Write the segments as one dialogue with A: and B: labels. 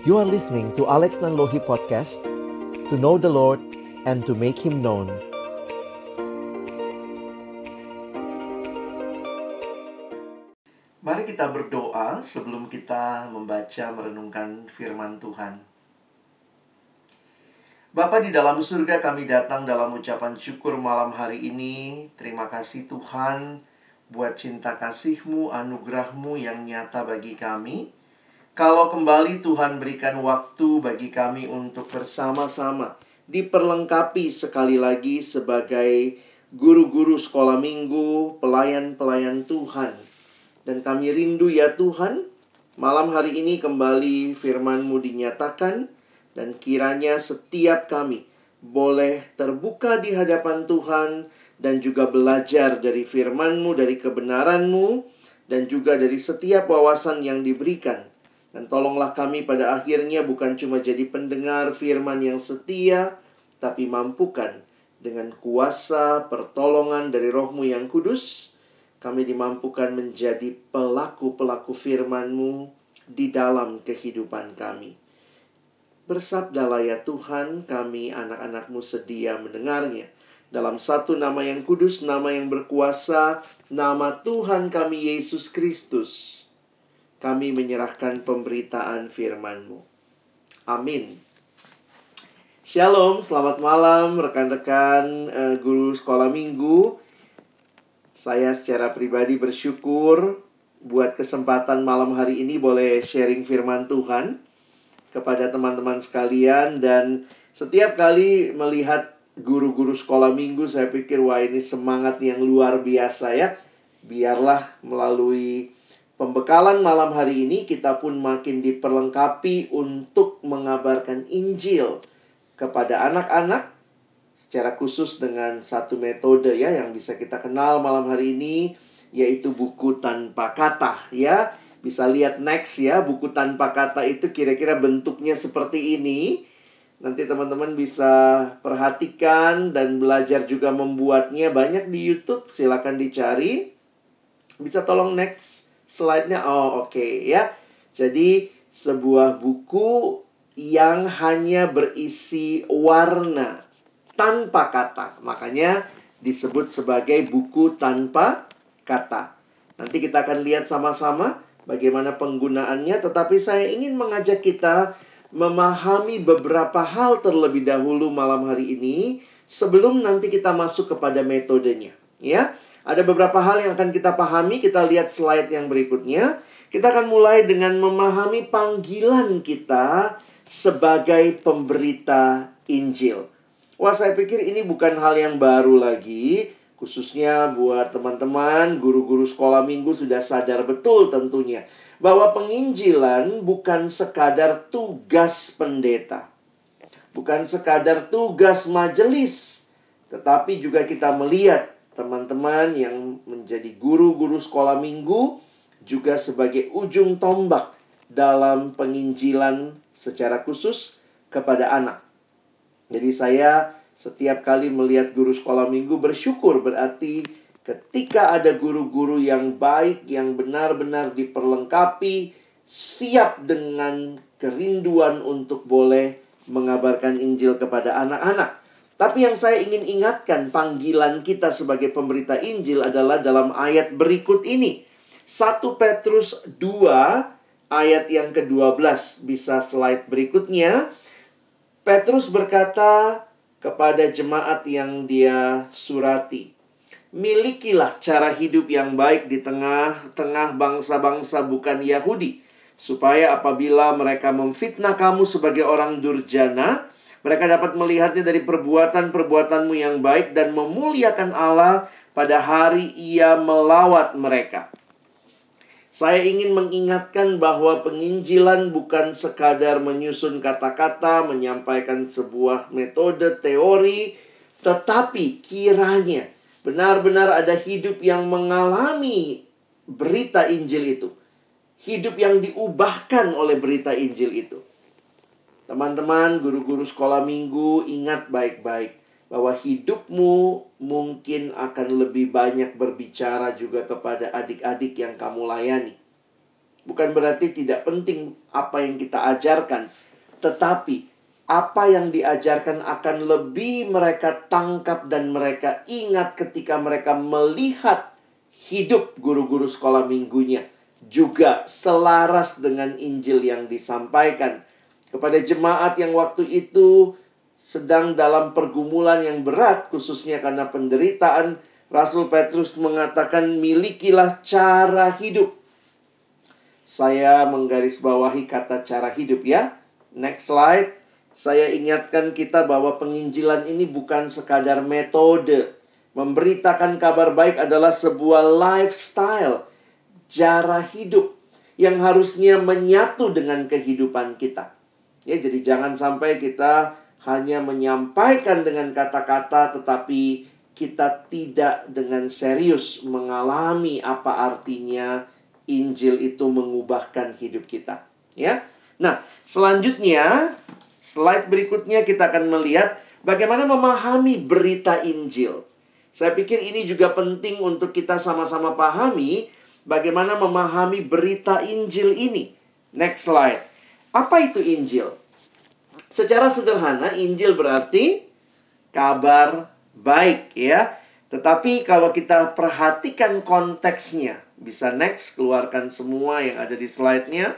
A: You are listening to Alex Nanlohi Podcast To know the Lord and to make Him known
B: Mari kita berdoa sebelum kita membaca merenungkan firman Tuhan. Bapa di dalam surga kami datang dalam ucapan syukur malam hari ini. Terima kasih Tuhan buat cinta kasih-Mu, anugerah-Mu yang nyata bagi kami. Kalau kembali Tuhan berikan waktu bagi kami untuk bersama-sama diperlengkapi sekali lagi sebagai guru-guru sekolah minggu, pelayan-pelayan Tuhan. Dan kami rindu ya Tuhan, malam hari ini kembali firman-Mu dinyatakan dan kiranya setiap kami boleh terbuka di hadapan Tuhan dan juga belajar dari firman-Mu, dari kebenaran-Mu, dan juga dari setiap wawasan yang diberikan dan tolonglah kami pada akhirnya bukan cuma jadi pendengar firman yang setia, tapi mampukan dengan kuasa pertolongan dari rohmu yang kudus, kami dimampukan menjadi pelaku-pelaku firman-Mu di dalam kehidupan kami. Bersabdalah ya Tuhan, kami anak-anak-Mu sedia mendengarnya. Dalam satu nama yang kudus, nama yang berkuasa, nama Tuhan kami Yesus Kristus kami menyerahkan pemberitaan firman-Mu. Amin. Shalom, selamat malam rekan-rekan uh, guru sekolah minggu. Saya secara pribadi bersyukur buat kesempatan malam hari ini boleh sharing firman Tuhan kepada teman-teman sekalian dan setiap kali melihat guru-guru sekolah minggu saya pikir wah ini semangat yang luar biasa ya. Biarlah melalui Pembekalan malam hari ini kita pun makin diperlengkapi untuk mengabarkan Injil kepada anak-anak secara khusus dengan satu metode ya yang bisa kita kenal malam hari ini yaitu buku tanpa kata ya. Bisa lihat next ya, buku tanpa kata itu kira-kira bentuknya seperti ini. Nanti teman-teman bisa perhatikan dan belajar juga membuatnya banyak di YouTube, silakan dicari. Bisa tolong next slide-nya oh oke okay, ya. Jadi sebuah buku yang hanya berisi warna tanpa kata. Makanya disebut sebagai buku tanpa kata. Nanti kita akan lihat sama-sama bagaimana penggunaannya, tetapi saya ingin mengajak kita memahami beberapa hal terlebih dahulu malam hari ini sebelum nanti kita masuk kepada metodenya, ya. Ada beberapa hal yang akan kita pahami, kita lihat slide yang berikutnya. Kita akan mulai dengan memahami panggilan kita sebagai pemberita Injil. Wah, saya pikir ini bukan hal yang baru lagi, khususnya buat teman-teman guru-guru sekolah minggu sudah sadar betul tentunya bahwa penginjilan bukan sekadar tugas pendeta. Bukan sekadar tugas majelis, tetapi juga kita melihat teman-teman yang menjadi guru-guru sekolah minggu juga sebagai ujung tombak dalam penginjilan secara khusus kepada anak. Jadi saya setiap kali melihat guru sekolah minggu bersyukur berarti ketika ada guru-guru yang baik yang benar-benar diperlengkapi siap dengan kerinduan untuk boleh mengabarkan Injil kepada anak-anak. Tapi yang saya ingin ingatkan panggilan kita sebagai pemberita Injil adalah dalam ayat berikut ini. 1 Petrus 2 ayat yang ke-12 bisa slide berikutnya. Petrus berkata kepada jemaat yang dia surati, "Milikilah cara hidup yang baik di tengah-tengah bangsa-bangsa bukan Yahudi, supaya apabila mereka memfitnah kamu sebagai orang durjana, mereka dapat melihatnya dari perbuatan-perbuatanmu yang baik dan memuliakan Allah pada hari ia melawat mereka. Saya ingin mengingatkan bahwa penginjilan bukan sekadar menyusun kata-kata, menyampaikan sebuah metode teori, tetapi kiranya benar-benar ada hidup yang mengalami berita Injil itu. Hidup yang diubahkan oleh berita Injil itu. Teman-teman, guru-guru sekolah minggu, ingat baik-baik bahwa hidupmu mungkin akan lebih banyak berbicara juga kepada adik-adik yang kamu layani. Bukan berarti tidak penting apa yang kita ajarkan, tetapi apa yang diajarkan akan lebih mereka tangkap dan mereka ingat ketika mereka melihat hidup guru-guru sekolah minggunya juga selaras dengan Injil yang disampaikan kepada jemaat yang waktu itu sedang dalam pergumulan yang berat khususnya karena penderitaan Rasul Petrus mengatakan milikilah cara hidup saya menggarisbawahi kata cara hidup ya next slide saya ingatkan kita bahwa penginjilan ini bukan sekadar metode. Memberitakan kabar baik adalah sebuah lifestyle, cara hidup yang harusnya menyatu dengan kehidupan kita. Ya, jadi jangan sampai kita hanya menyampaikan dengan kata-kata tetapi kita tidak dengan serius mengalami apa artinya Injil itu mengubahkan hidup kita, ya. Nah, selanjutnya Slide berikutnya kita akan melihat bagaimana memahami berita Injil. Saya pikir ini juga penting untuk kita sama-sama pahami bagaimana memahami berita Injil ini. Next slide. Apa itu Injil? Secara sederhana, Injil berarti kabar baik ya. Tetapi kalau kita perhatikan konteksnya, bisa next keluarkan semua yang ada di slide-nya.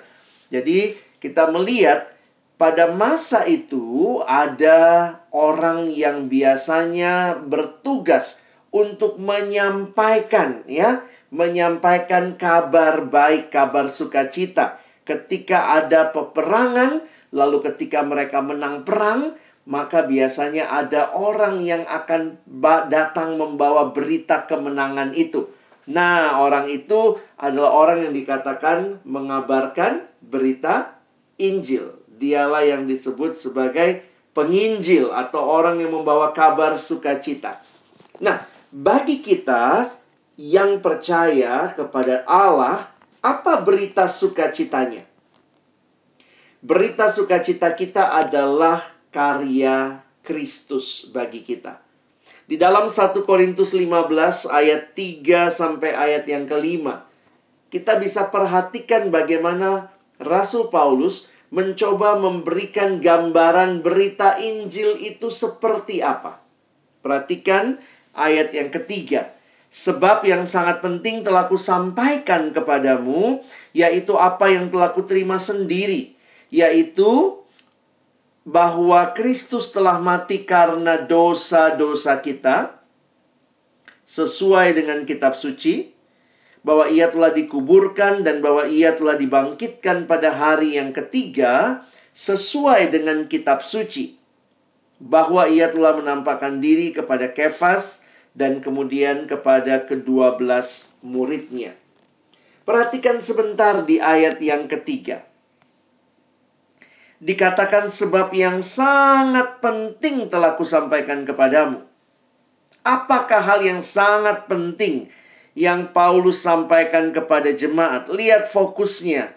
B: Jadi kita melihat pada masa itu ada orang yang biasanya bertugas untuk menyampaikan ya, menyampaikan kabar baik, kabar sukacita. Ketika ada peperangan, lalu ketika mereka menang perang, maka biasanya ada orang yang akan datang membawa berita kemenangan itu. Nah, orang itu adalah orang yang dikatakan mengabarkan berita Injil dialah yang disebut sebagai penginjil atau orang yang membawa kabar sukacita. Nah, bagi kita yang percaya kepada Allah, apa berita sukacitanya? Berita sukacita kita adalah karya Kristus bagi kita. Di dalam 1 Korintus 15 ayat 3 sampai ayat yang kelima, kita bisa perhatikan bagaimana Rasul Paulus mencoba memberikan gambaran berita Injil itu seperti apa. Perhatikan ayat yang ketiga. Sebab yang sangat penting telah kusampaikan kepadamu, yaitu apa yang telah kuterima sendiri, yaitu bahwa Kristus telah mati karena dosa-dosa kita, sesuai dengan kitab suci, bahwa ia telah dikuburkan dan bahwa ia telah dibangkitkan pada hari yang ketiga sesuai dengan kitab suci. Bahwa ia telah menampakkan diri kepada Kefas dan kemudian kepada kedua belas muridnya. Perhatikan sebentar di ayat yang ketiga. Dikatakan sebab yang sangat penting telah kusampaikan kepadamu. Apakah hal yang sangat penting yang Paulus sampaikan kepada jemaat. Lihat fokusnya.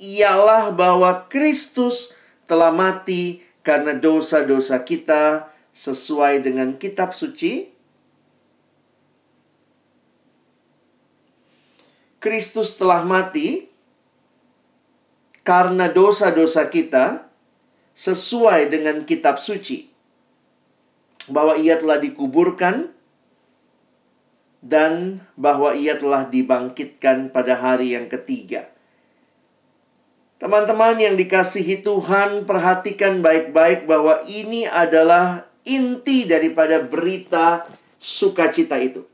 B: Ialah bahwa Kristus telah mati karena dosa-dosa kita sesuai dengan kitab suci. Kristus telah mati karena dosa-dosa kita sesuai dengan kitab suci. Bahwa ia telah dikuburkan dan bahwa ia telah dibangkitkan pada hari yang ketiga. Teman-teman yang dikasihi Tuhan, perhatikan baik-baik bahwa ini adalah inti daripada berita sukacita itu.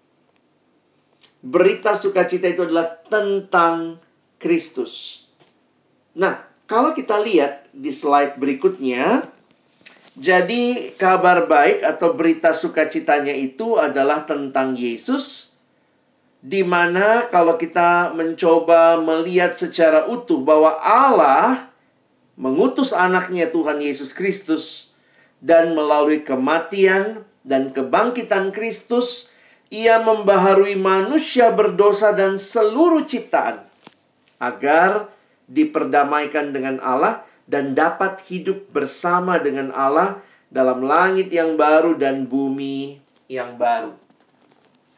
B: Berita sukacita itu adalah tentang Kristus. Nah, kalau kita lihat di slide berikutnya, jadi kabar baik atau berita sukacitanya itu adalah tentang Yesus di mana kalau kita mencoba melihat secara utuh bahwa Allah mengutus anaknya Tuhan Yesus Kristus dan melalui kematian dan kebangkitan Kristus ia membaharui manusia berdosa dan seluruh ciptaan agar diperdamaikan dengan Allah dan dapat hidup bersama dengan Allah dalam langit yang baru dan bumi yang baru.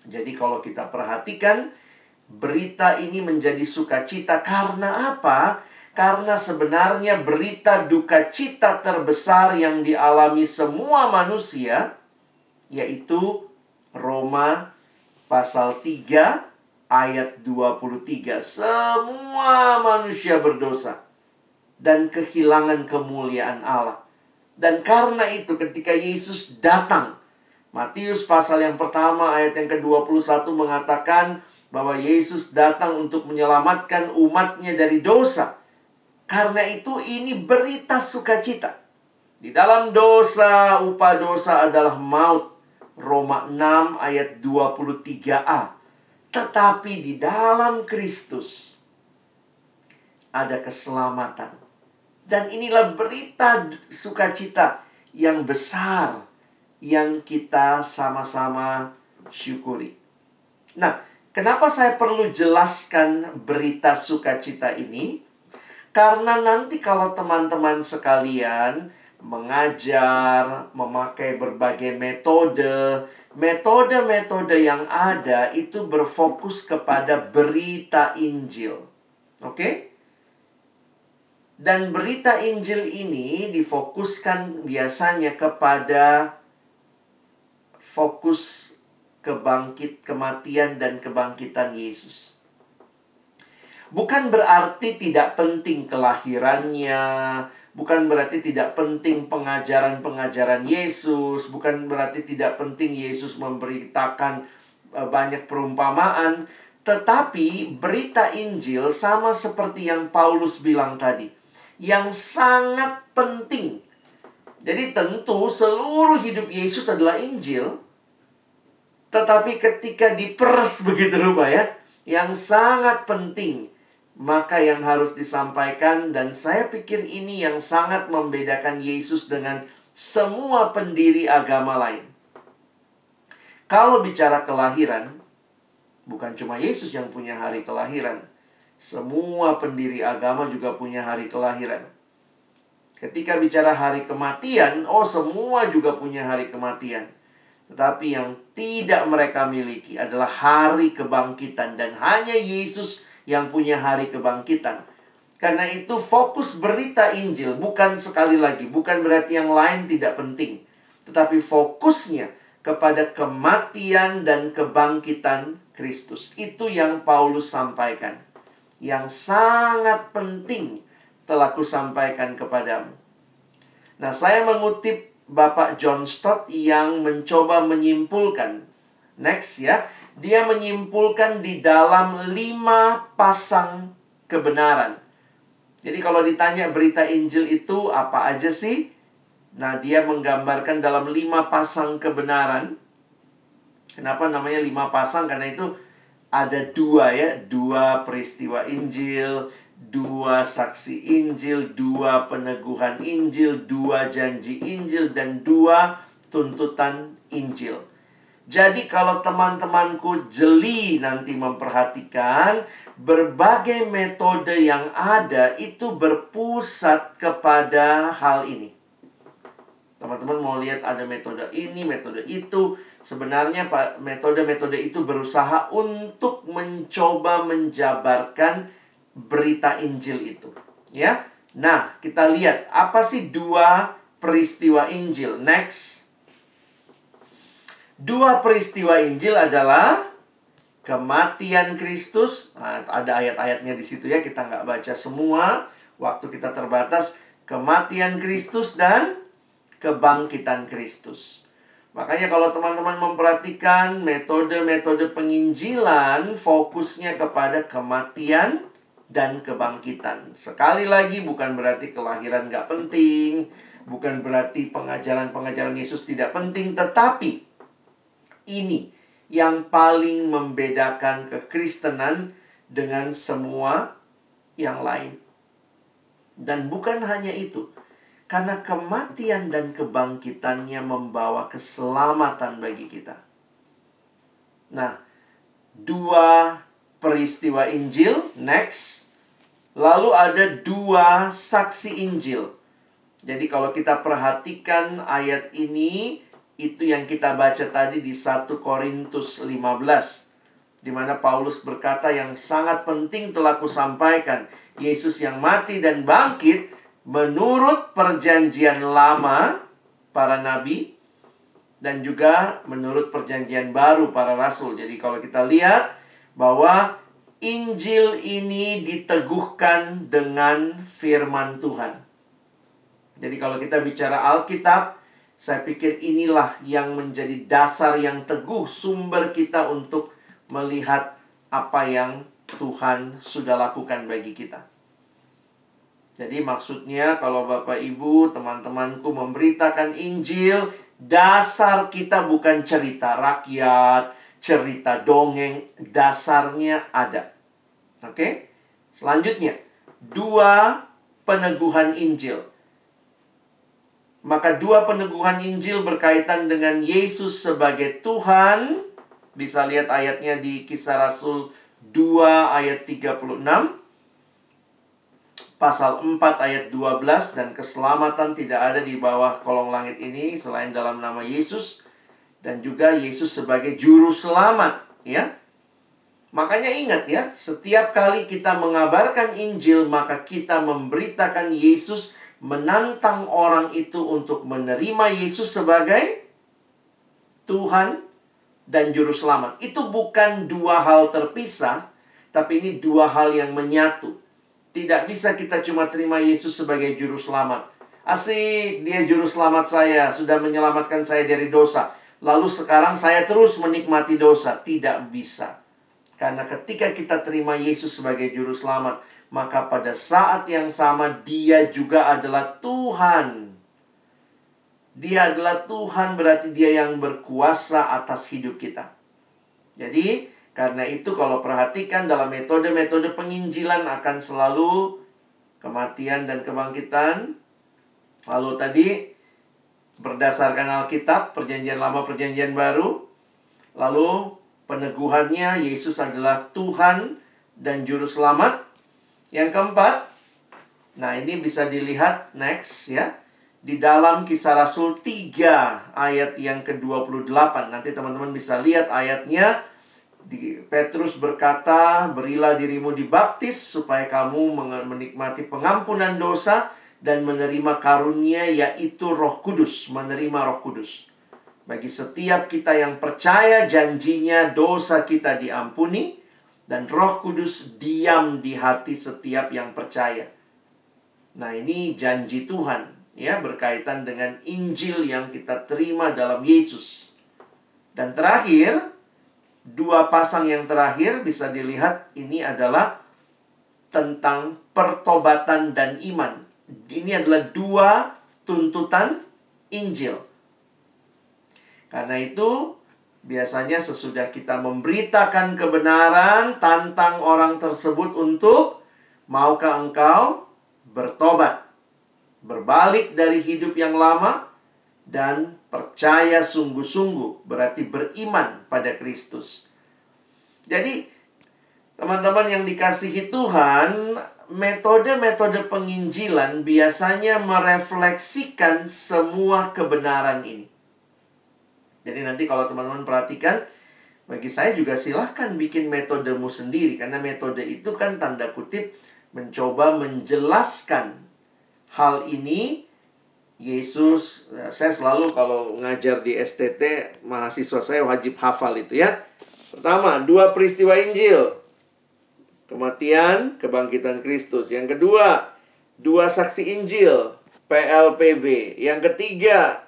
B: Jadi kalau kita perhatikan berita ini menjadi sukacita karena apa? Karena sebenarnya berita duka cita terbesar yang dialami semua manusia yaitu Roma pasal 3 ayat 23. Semua manusia berdosa dan kehilangan kemuliaan Allah. Dan karena itu ketika Yesus datang, Matius pasal yang pertama ayat yang ke-21 mengatakan bahwa Yesus datang untuk menyelamatkan umatnya dari dosa. Karena itu ini berita sukacita. Di dalam dosa, upah dosa adalah maut. Roma 6 ayat 23a. Tetapi di dalam Kristus ada keselamatan. Dan inilah berita sukacita yang besar yang kita sama-sama syukuri. Nah, kenapa saya perlu jelaskan berita sukacita ini? Karena nanti kalau teman-teman sekalian mengajar, memakai berbagai metode, metode-metode yang ada itu berfokus kepada berita Injil. Oke? Dan berita Injil ini difokuskan biasanya kepada fokus kebangkit kematian dan kebangkitan Yesus. Bukan berarti tidak penting kelahirannya, bukan berarti tidak penting pengajaran-pengajaran Yesus, bukan berarti tidak penting Yesus memberitakan eh, banyak perumpamaan, tetapi berita Injil sama seperti yang Paulus bilang tadi yang sangat penting. Jadi tentu seluruh hidup Yesus adalah Injil. Tetapi ketika diperes begitu rupa ya, yang sangat penting, maka yang harus disampaikan dan saya pikir ini yang sangat membedakan Yesus dengan semua pendiri agama lain. Kalau bicara kelahiran, bukan cuma Yesus yang punya hari kelahiran, semua pendiri agama juga punya hari kelahiran. Ketika bicara hari kematian, oh semua juga punya hari kematian. Tetapi yang tidak mereka miliki adalah hari kebangkitan dan hanya Yesus yang punya hari kebangkitan. Karena itu fokus berita Injil bukan sekali lagi, bukan berarti yang lain tidak penting. Tetapi fokusnya kepada kematian dan kebangkitan Kristus. Itu yang Paulus sampaikan yang sangat penting telah kusampaikan kepadamu. Nah, saya mengutip Bapak John Stott yang mencoba menyimpulkan. Next ya, dia menyimpulkan di dalam lima pasang kebenaran. Jadi kalau ditanya berita Injil itu apa aja sih? Nah, dia menggambarkan dalam lima pasang kebenaran. Kenapa namanya lima pasang? Karena itu ada dua ya, dua peristiwa Injil, dua saksi Injil, dua peneguhan Injil, dua janji Injil, dan dua tuntutan Injil. Jadi kalau teman-temanku jeli nanti memperhatikan berbagai metode yang ada itu berpusat kepada hal ini. Teman-teman mau lihat ada metode ini, metode itu, Sebenarnya metode-metode itu berusaha untuk mencoba menjabarkan berita Injil itu, ya. Nah, kita lihat apa sih dua peristiwa Injil. Next. Dua peristiwa Injil adalah kematian Kristus. Nah, ada ayat-ayatnya di situ ya, kita nggak baca semua. Waktu kita terbatas. Kematian Kristus dan kebangkitan Kristus. Makanya kalau teman-teman memperhatikan metode-metode penginjilan fokusnya kepada kematian dan kebangkitan. Sekali lagi bukan berarti kelahiran gak penting, bukan berarti pengajaran-pengajaran Yesus tidak penting, tetapi ini yang paling membedakan kekristenan dengan semua yang lain. Dan bukan hanya itu, karena kematian dan kebangkitannya membawa keselamatan bagi kita. Nah, dua peristiwa Injil, next. Lalu ada dua saksi Injil. Jadi kalau kita perhatikan ayat ini, itu yang kita baca tadi di 1 Korintus 15. di mana Paulus berkata yang sangat penting telah kusampaikan, Yesus yang mati dan bangkit menurut perjanjian lama para nabi dan juga menurut perjanjian baru para rasul. Jadi kalau kita lihat bahwa Injil ini diteguhkan dengan firman Tuhan. Jadi kalau kita bicara Alkitab, saya pikir inilah yang menjadi dasar yang teguh sumber kita untuk melihat apa yang Tuhan sudah lakukan bagi kita. Jadi maksudnya kalau Bapak Ibu, teman-temanku memberitakan Injil, dasar kita bukan cerita rakyat, cerita dongeng, dasarnya ada. Oke? Selanjutnya, dua peneguhan Injil. Maka dua peneguhan Injil berkaitan dengan Yesus sebagai Tuhan. Bisa lihat ayatnya di Kisah Rasul 2 ayat 36 pasal 4 ayat 12 dan keselamatan tidak ada di bawah kolong langit ini selain dalam nama Yesus dan juga Yesus sebagai juru selamat ya. Makanya ingat ya, setiap kali kita mengabarkan Injil maka kita memberitakan Yesus menantang orang itu untuk menerima Yesus sebagai Tuhan dan juru selamat. Itu bukan dua hal terpisah, tapi ini dua hal yang menyatu. Tidak bisa kita cuma terima Yesus sebagai juru selamat. Asik, dia juru selamat saya, sudah menyelamatkan saya dari dosa. Lalu sekarang saya terus menikmati dosa. Tidak bisa. Karena ketika kita terima Yesus sebagai juru selamat, maka pada saat yang sama dia juga adalah Tuhan. Dia adalah Tuhan berarti dia yang berkuasa atas hidup kita. Jadi, karena itu kalau perhatikan dalam metode-metode penginjilan akan selalu kematian dan kebangkitan. Lalu tadi berdasarkan Alkitab, perjanjian lama, perjanjian baru. Lalu peneguhannya Yesus adalah Tuhan dan juru selamat. Yang keempat, nah ini bisa dilihat next ya. Di dalam kisah Rasul 3 ayat yang ke-28. Nanti teman-teman bisa lihat ayatnya di Petrus berkata, "Berilah dirimu dibaptis supaya kamu menikmati pengampunan dosa dan menerima karunia yaitu Roh Kudus, menerima Roh Kudus." Bagi setiap kita yang percaya janjinya dosa kita diampuni dan Roh Kudus diam di hati setiap yang percaya. Nah, ini janji Tuhan ya berkaitan dengan Injil yang kita terima dalam Yesus. Dan terakhir, dua pasang yang terakhir bisa dilihat ini adalah tentang pertobatan dan iman. Ini adalah dua tuntutan Injil. Karena itu, biasanya sesudah kita memberitakan kebenaran, tantang orang tersebut untuk maukah engkau bertobat, berbalik dari hidup yang lama, dan percaya sungguh-sungguh berarti beriman pada Kristus. Jadi, teman-teman yang dikasihi Tuhan, metode-metode penginjilan biasanya merefleksikan semua kebenaran ini. Jadi nanti kalau teman-teman perhatikan, bagi saya juga silahkan bikin metodemu sendiri. Karena metode itu kan tanda kutip mencoba menjelaskan hal ini Yesus, ya, saya selalu kalau ngajar di STT, mahasiswa saya wajib hafal itu ya. Pertama, dua peristiwa Injil. Kematian, kebangkitan Kristus. Yang kedua, dua saksi Injil, PLPB. Yang ketiga,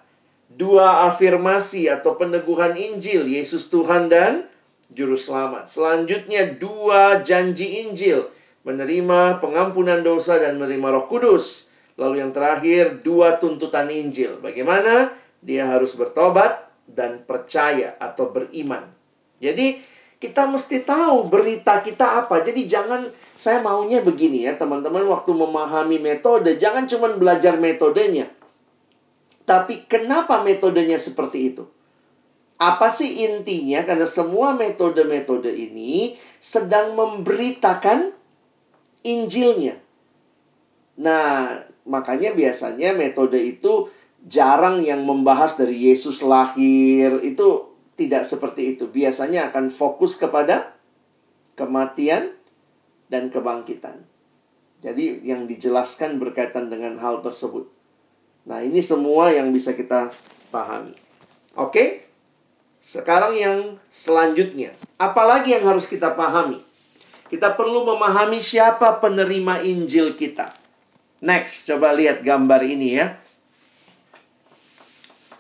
B: dua afirmasi atau peneguhan Injil, Yesus Tuhan dan Juru Selamat. Selanjutnya, dua janji Injil, menerima pengampunan dosa dan menerima roh kudus. Lalu yang terakhir, dua tuntutan Injil. Bagaimana dia harus bertobat dan percaya atau beriman. Jadi, kita mesti tahu berita kita apa. Jadi jangan saya maunya begini ya, teman-teman waktu memahami metode, jangan cuma belajar metodenya. Tapi kenapa metodenya seperti itu? Apa sih intinya? Karena semua metode-metode ini sedang memberitakan Injilnya. Nah, makanya biasanya metode itu jarang yang membahas dari Yesus lahir itu tidak seperti itu. Biasanya akan fokus kepada kematian, dan kebangkitan. Jadi yang dijelaskan berkaitan dengan hal tersebut. Nah, ini semua yang bisa kita pahami. Oke? Sekarang yang selanjutnya. Apalagi yang harus kita pahami? Kita perlu memahami siapa penerima Injil kita. Next, coba lihat gambar ini ya.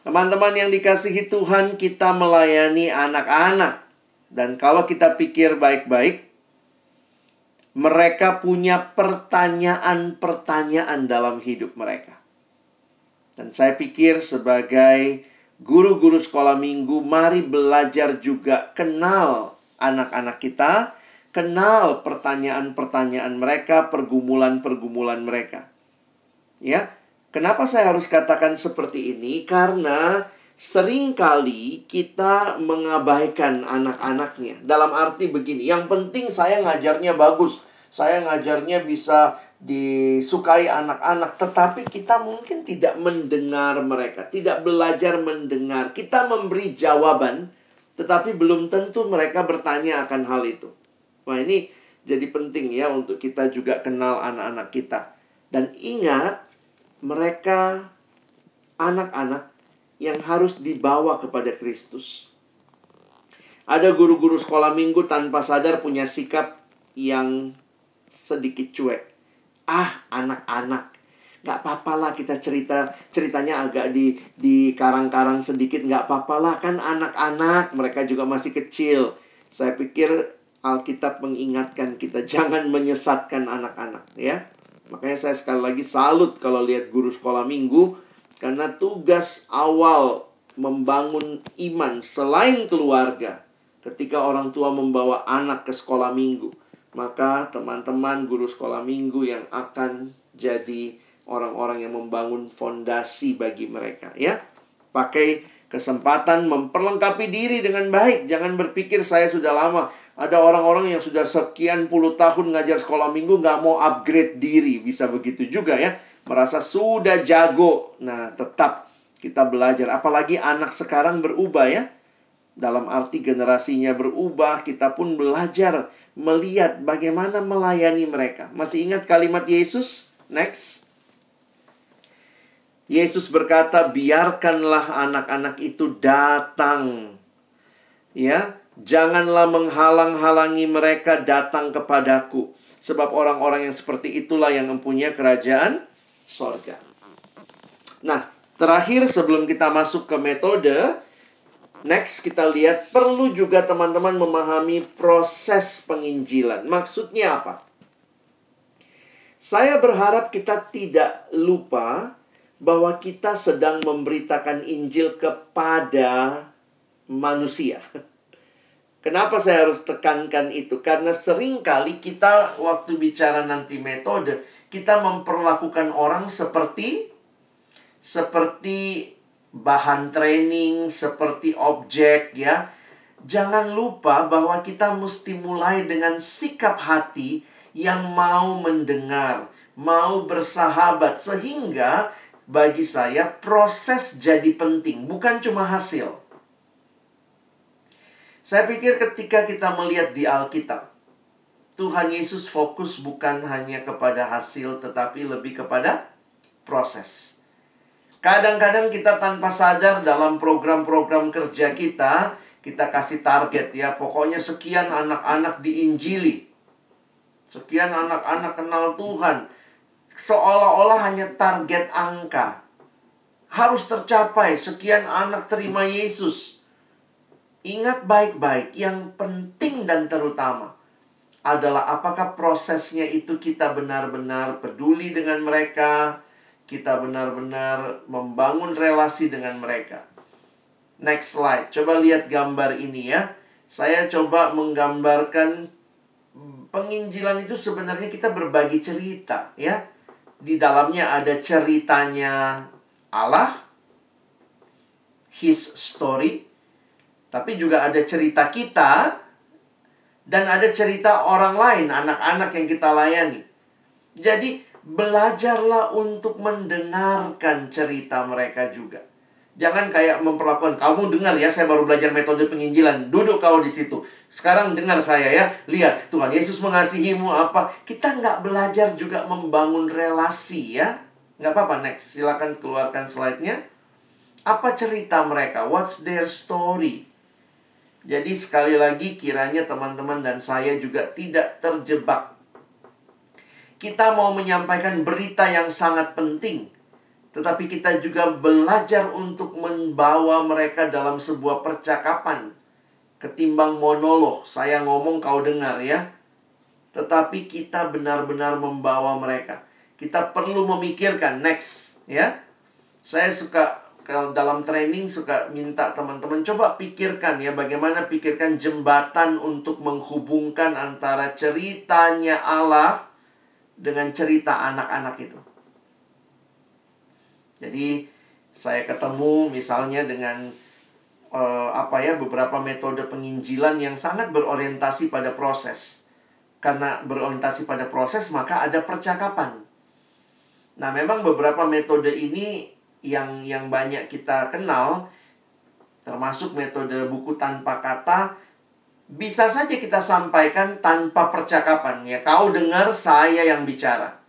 B: Teman-teman yang dikasihi Tuhan, kita melayani anak-anak. Dan kalau kita pikir baik-baik, mereka punya pertanyaan-pertanyaan dalam hidup mereka. Dan saya pikir sebagai guru-guru sekolah minggu, mari belajar juga kenal anak-anak kita, kenal pertanyaan-pertanyaan mereka, pergumulan-pergumulan mereka. Ya, Kenapa saya harus katakan seperti ini? Karena sering kali kita mengabaikan anak-anaknya. Dalam arti begini, yang penting saya ngajarnya bagus. Saya ngajarnya bisa disukai anak-anak, tetapi kita mungkin tidak mendengar mereka, tidak belajar mendengar. Kita memberi jawaban, tetapi belum tentu mereka bertanya akan hal itu. Wah, ini jadi penting ya untuk kita juga kenal anak-anak kita. Dan ingat, mereka anak-anak yang harus dibawa kepada Kristus. Ada guru-guru sekolah minggu tanpa sadar punya sikap yang sedikit cuek. Ah, anak-anak. Gak apa-apa lah kita cerita ceritanya agak di di karang-karang sedikit gak apa-apa lah kan anak-anak mereka juga masih kecil. Saya pikir Alkitab mengingatkan kita jangan menyesatkan anak-anak ya. Makanya saya sekali lagi salut kalau lihat guru sekolah minggu karena tugas awal membangun iman selain keluarga ketika orang tua membawa anak ke sekolah minggu. Maka teman-teman guru sekolah minggu yang akan jadi orang-orang yang membangun fondasi bagi mereka ya. Pakai kesempatan memperlengkapi diri dengan baik. Jangan berpikir saya sudah lama ada orang-orang yang sudah sekian puluh tahun ngajar sekolah minggu nggak mau upgrade diri. Bisa begitu juga ya. Merasa sudah jago. Nah, tetap kita belajar. Apalagi anak sekarang berubah ya. Dalam arti generasinya berubah, kita pun belajar melihat bagaimana melayani mereka. Masih ingat kalimat Yesus? Next. Yesus berkata, "Biarkanlah anak-anak itu datang." Ya, Janganlah menghalang-halangi mereka datang kepadaku. Sebab orang-orang yang seperti itulah yang mempunyai kerajaan sorga. Nah, terakhir sebelum kita masuk ke metode, next kita lihat perlu juga teman-teman memahami proses penginjilan. Maksudnya apa? Saya berharap kita tidak lupa bahwa kita sedang memberitakan Injil kepada manusia. Kenapa saya harus tekankan itu? Karena sering kali kita waktu bicara nanti metode, kita memperlakukan orang seperti seperti bahan training, seperti objek ya. Jangan lupa bahwa kita mesti mulai dengan sikap hati yang mau mendengar, mau bersahabat sehingga bagi saya proses jadi penting, bukan cuma hasil. Saya pikir ketika kita melihat di Alkitab, Tuhan Yesus fokus bukan hanya kepada hasil, tetapi lebih kepada proses. Kadang-kadang kita tanpa sadar dalam program-program kerja kita, kita kasih target ya, pokoknya sekian anak-anak diinjili. Sekian anak-anak kenal Tuhan. Seolah-olah hanya target angka. Harus tercapai, sekian anak terima Yesus. Ingat baik-baik, yang penting dan terutama adalah apakah prosesnya itu kita benar-benar peduli dengan mereka, kita benar-benar membangun relasi dengan mereka. Next slide, coba lihat gambar ini ya. Saya coba menggambarkan penginjilan itu sebenarnya kita berbagi cerita ya. Di dalamnya ada ceritanya Allah, His story, tapi juga ada cerita kita dan ada cerita orang lain, anak-anak yang kita layani. Jadi, belajarlah untuk mendengarkan cerita mereka juga. Jangan kayak memperlakukan kamu dengar ya, saya baru belajar metode penginjilan. Duduk kau di situ. Sekarang dengar saya ya. Lihat Tuhan Yesus mengasihimu apa? Kita nggak belajar juga membangun relasi ya. Nggak apa-apa, next. Silakan keluarkan slide-nya. Apa cerita mereka? What's their story? Jadi sekali lagi kiranya teman-teman dan saya juga tidak terjebak. Kita mau menyampaikan berita yang sangat penting tetapi kita juga belajar untuk membawa mereka dalam sebuah percakapan. Ketimbang monolog, saya ngomong kau dengar ya. Tetapi kita benar-benar membawa mereka. Kita perlu memikirkan next ya. Saya suka kalau dalam training suka minta teman-teman coba pikirkan ya bagaimana pikirkan jembatan untuk menghubungkan antara ceritanya Allah dengan cerita anak-anak itu. Jadi saya ketemu misalnya dengan uh, apa ya beberapa metode penginjilan yang sangat berorientasi pada proses. Karena berorientasi pada proses maka ada percakapan. Nah, memang beberapa metode ini yang yang banyak kita kenal termasuk metode buku tanpa kata bisa saja kita sampaikan tanpa percakapan ya. Kau dengar saya yang bicara.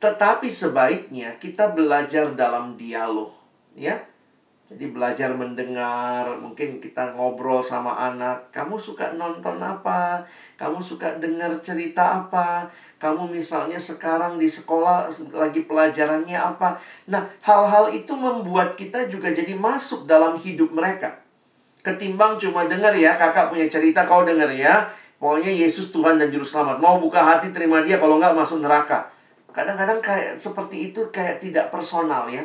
B: Tetapi sebaiknya kita belajar dalam dialog, ya. Jadi belajar mendengar, mungkin kita ngobrol sama anak, kamu suka nonton apa? Kamu suka dengar cerita apa? Kamu misalnya sekarang di sekolah lagi pelajarannya apa? Nah, hal-hal itu membuat kita juga jadi masuk dalam hidup mereka. Ketimbang cuma dengar ya, kakak punya cerita, kau dengar ya. Pokoknya Yesus Tuhan dan Juru Selamat. Mau buka hati, terima dia. Kalau nggak, masuk neraka kadang-kadang kayak seperti itu kayak tidak personal ya.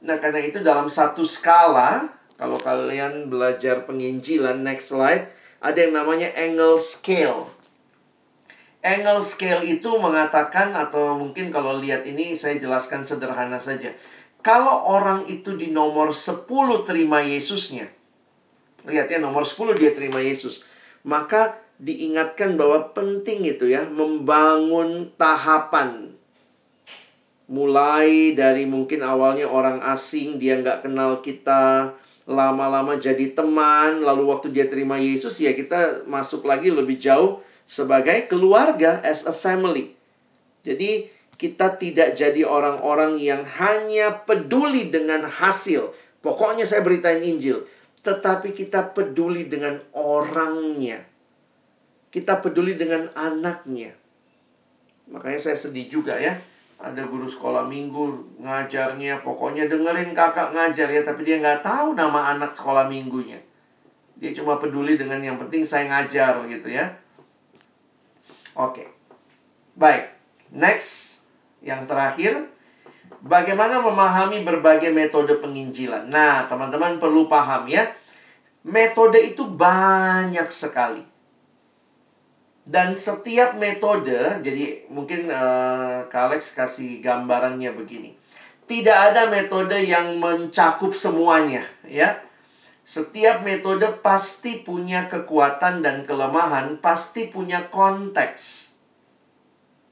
B: Nah, karena itu dalam satu skala, kalau kalian belajar penginjilan, next slide, ada yang namanya angle scale. Angle scale itu mengatakan atau mungkin kalau lihat ini saya jelaskan sederhana saja. Kalau orang itu di nomor 10 terima Yesusnya. Lihat ya nomor 10 dia terima Yesus. Maka diingatkan bahwa penting itu ya membangun tahapan mulai dari mungkin awalnya orang asing dia nggak kenal kita lama-lama jadi teman lalu waktu dia terima Yesus ya kita masuk lagi lebih jauh sebagai keluarga as a family jadi kita tidak jadi orang-orang yang hanya peduli dengan hasil pokoknya saya beritain Injil tetapi kita peduli dengan orangnya kita peduli dengan anaknya. Makanya saya sedih juga ya. Ada guru sekolah minggu ngajarnya, pokoknya dengerin kakak ngajar ya, tapi dia nggak tahu nama anak sekolah minggunya. Dia cuma peduli dengan yang penting saya ngajar gitu ya. Oke. Baik. Next. Yang terakhir, bagaimana memahami berbagai metode penginjilan. Nah, teman-teman perlu paham ya. Metode itu banyak sekali. Dan setiap metode, jadi mungkin uh, Kak Alex kasih gambarannya begini. Tidak ada metode yang mencakup semuanya, ya. Setiap metode pasti punya kekuatan dan kelemahan, pasti punya konteks.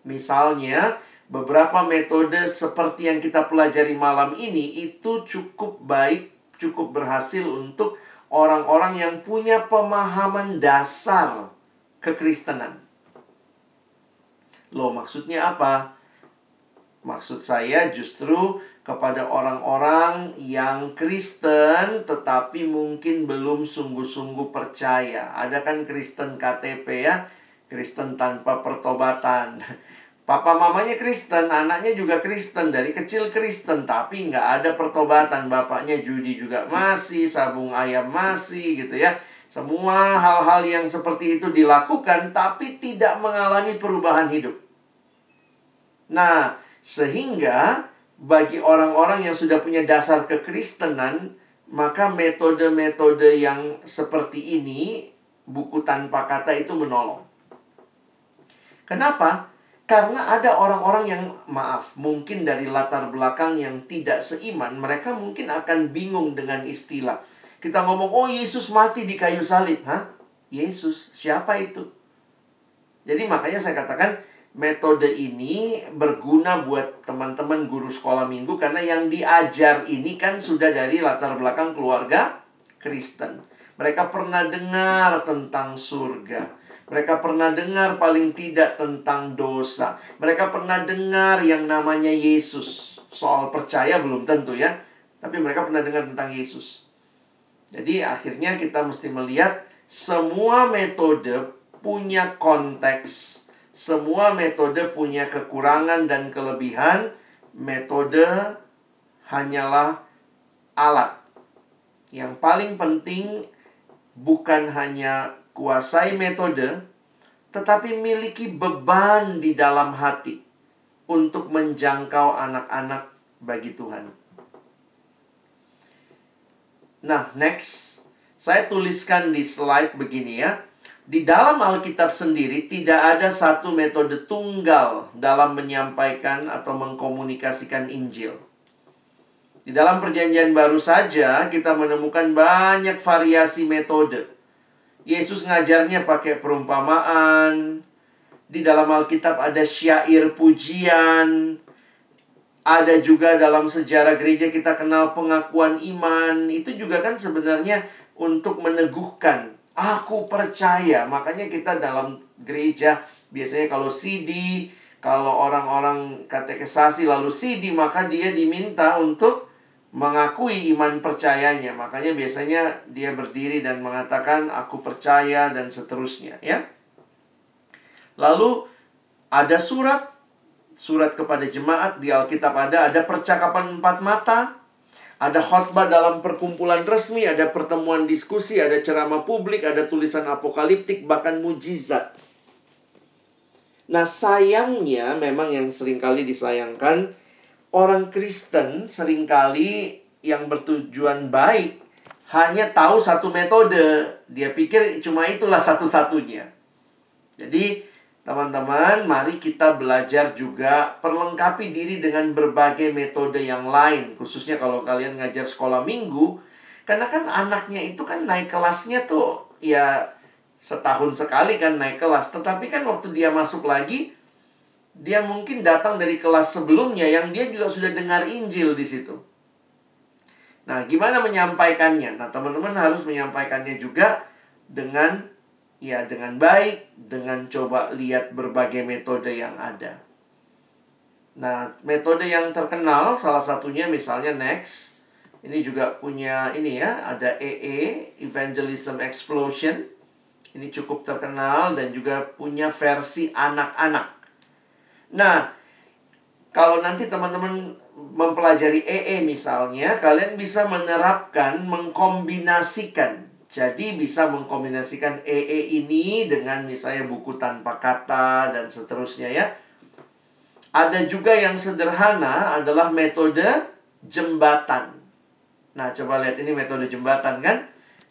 B: Misalnya, beberapa metode seperti yang kita pelajari malam ini itu cukup baik, cukup berhasil untuk orang-orang yang punya pemahaman dasar kekristenan. Loh, maksudnya apa? Maksud saya justru kepada orang-orang yang Kristen tetapi mungkin belum sungguh-sungguh percaya. Ada kan Kristen KTP ya, Kristen tanpa pertobatan. Papa mamanya Kristen, anaknya juga Kristen, dari kecil Kristen, tapi nggak ada pertobatan. Bapaknya judi juga masih, sabung ayam masih gitu ya. Semua hal-hal yang seperti itu dilakukan, tapi tidak mengalami perubahan hidup. Nah, sehingga bagi orang-orang yang sudah punya dasar kekristenan, maka metode-metode yang seperti ini, buku tanpa kata itu menolong. Kenapa? Karena ada orang-orang yang, maaf, mungkin dari latar belakang yang tidak seiman, mereka mungkin akan bingung dengan istilah kita ngomong, oh Yesus mati di kayu salib. Hah? Yesus? Siapa itu? Jadi makanya saya katakan, metode ini berguna buat teman-teman guru sekolah minggu karena yang diajar ini kan sudah dari latar belakang keluarga Kristen. Mereka pernah dengar tentang surga. Mereka pernah dengar paling tidak tentang dosa. Mereka pernah dengar yang namanya Yesus. Soal percaya belum tentu ya. Tapi mereka pernah dengar tentang Yesus. Jadi akhirnya kita mesti melihat semua metode punya konteks semua metode punya kekurangan dan kelebihan. Metode hanyalah alat. Yang paling penting bukan hanya kuasai metode, tetapi miliki beban di dalam hati untuk menjangkau anak-anak bagi Tuhan. Nah, next, saya tuliskan di slide begini ya. Di dalam Alkitab sendiri tidak ada satu metode tunggal dalam menyampaikan atau mengkomunikasikan Injil. Di dalam Perjanjian Baru saja kita menemukan banyak variasi metode. Yesus ngajarnya pakai perumpamaan. Di dalam Alkitab ada syair pujian. Ada juga dalam sejarah gereja kita kenal pengakuan iman. Itu juga kan sebenarnya untuk meneguhkan Aku percaya. Makanya kita dalam gereja biasanya kalau CD, kalau orang-orang katekesasi lalu CD, maka dia diminta untuk mengakui iman percayanya. Makanya biasanya dia berdiri dan mengatakan aku percaya dan seterusnya, ya. Lalu ada surat surat kepada jemaat di Alkitab ada ada percakapan empat mata ada khotbah dalam perkumpulan resmi, ada pertemuan diskusi, ada ceramah publik, ada tulisan apokaliptik, bahkan mujizat. Nah, sayangnya memang yang sering kali disayangkan orang Kristen sering kali yang bertujuan baik hanya tahu satu metode. Dia pikir cuma itulah satu-satunya. Jadi, Teman-teman, mari kita belajar juga perlengkapi diri dengan berbagai metode yang lain, khususnya kalau kalian ngajar sekolah minggu. Karena kan anaknya itu kan naik kelasnya tuh ya setahun sekali kan naik kelas. Tetapi kan waktu dia masuk lagi, dia mungkin datang dari kelas sebelumnya yang dia juga sudah dengar Injil di situ. Nah, gimana menyampaikannya? Nah, teman-teman harus menyampaikannya juga dengan ya dengan baik dengan coba lihat berbagai metode yang ada. Nah, metode yang terkenal salah satunya misalnya Next. Ini juga punya ini ya, ada EE Evangelism Explosion. Ini cukup terkenal dan juga punya versi anak-anak. Nah, kalau nanti teman-teman mempelajari EE misalnya, kalian bisa menerapkan, mengkombinasikan jadi bisa mengkombinasikan EE ini dengan misalnya buku tanpa kata dan seterusnya ya. Ada juga yang sederhana adalah metode jembatan. Nah, coba lihat ini metode jembatan kan?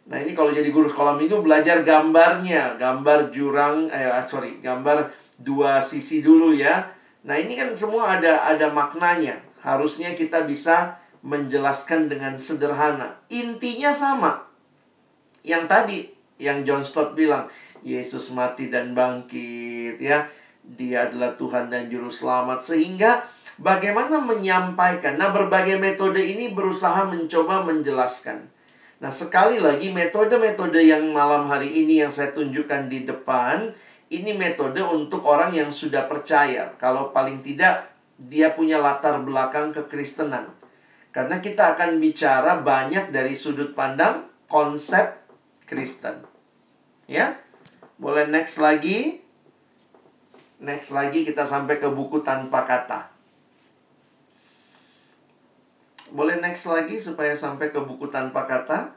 B: Nah, ini kalau jadi guru sekolah minggu belajar gambarnya, gambar jurang eh sorry, gambar dua sisi dulu ya. Nah, ini kan semua ada ada maknanya. Harusnya kita bisa menjelaskan dengan sederhana. Intinya sama yang tadi yang John Stott bilang Yesus mati dan bangkit ya dia adalah Tuhan dan juru selamat sehingga bagaimana menyampaikan nah berbagai metode ini berusaha mencoba menjelaskan nah sekali lagi metode-metode yang malam hari ini yang saya tunjukkan di depan ini metode untuk orang yang sudah percaya kalau paling tidak dia punya latar belakang kekristenan karena kita akan bicara banyak dari sudut pandang konsep Kristen. Ya. Boleh next lagi. Next lagi kita sampai ke buku tanpa kata. Boleh next lagi supaya sampai ke buku tanpa kata.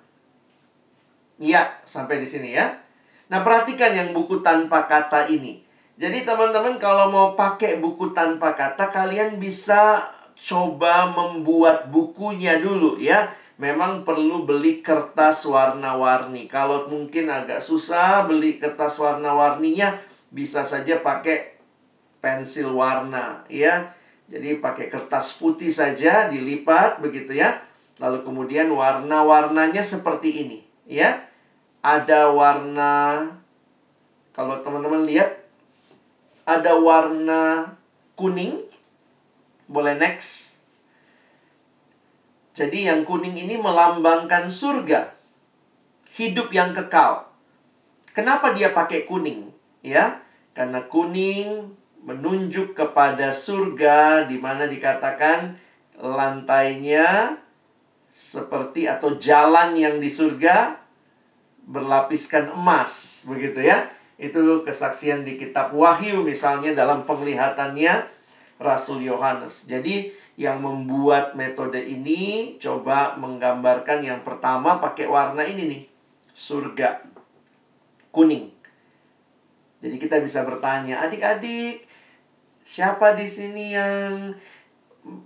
B: Ya, sampai di sini ya. Nah, perhatikan yang buku tanpa kata ini. Jadi teman-teman kalau mau pakai buku tanpa kata kalian bisa coba membuat bukunya dulu ya memang perlu beli kertas warna-warni. Kalau mungkin agak susah beli kertas warna-warninya, bisa saja pakai pensil warna, ya. Jadi pakai kertas putih saja dilipat begitu ya. Lalu kemudian warna-warnanya seperti ini, ya. Ada warna kalau teman-teman lihat ada warna kuning. Boleh next. Jadi yang kuning ini melambangkan surga. Hidup yang kekal. Kenapa dia pakai kuning? Ya, karena kuning menunjuk kepada surga di mana dikatakan lantainya seperti atau jalan yang di surga berlapiskan emas, begitu ya. Itu kesaksian di kitab Wahyu misalnya dalam penglihatannya Rasul Yohanes. Jadi yang membuat metode ini coba menggambarkan yang pertama pakai warna ini nih. Surga. Kuning. Jadi kita bisa bertanya, adik-adik, siapa di sini yang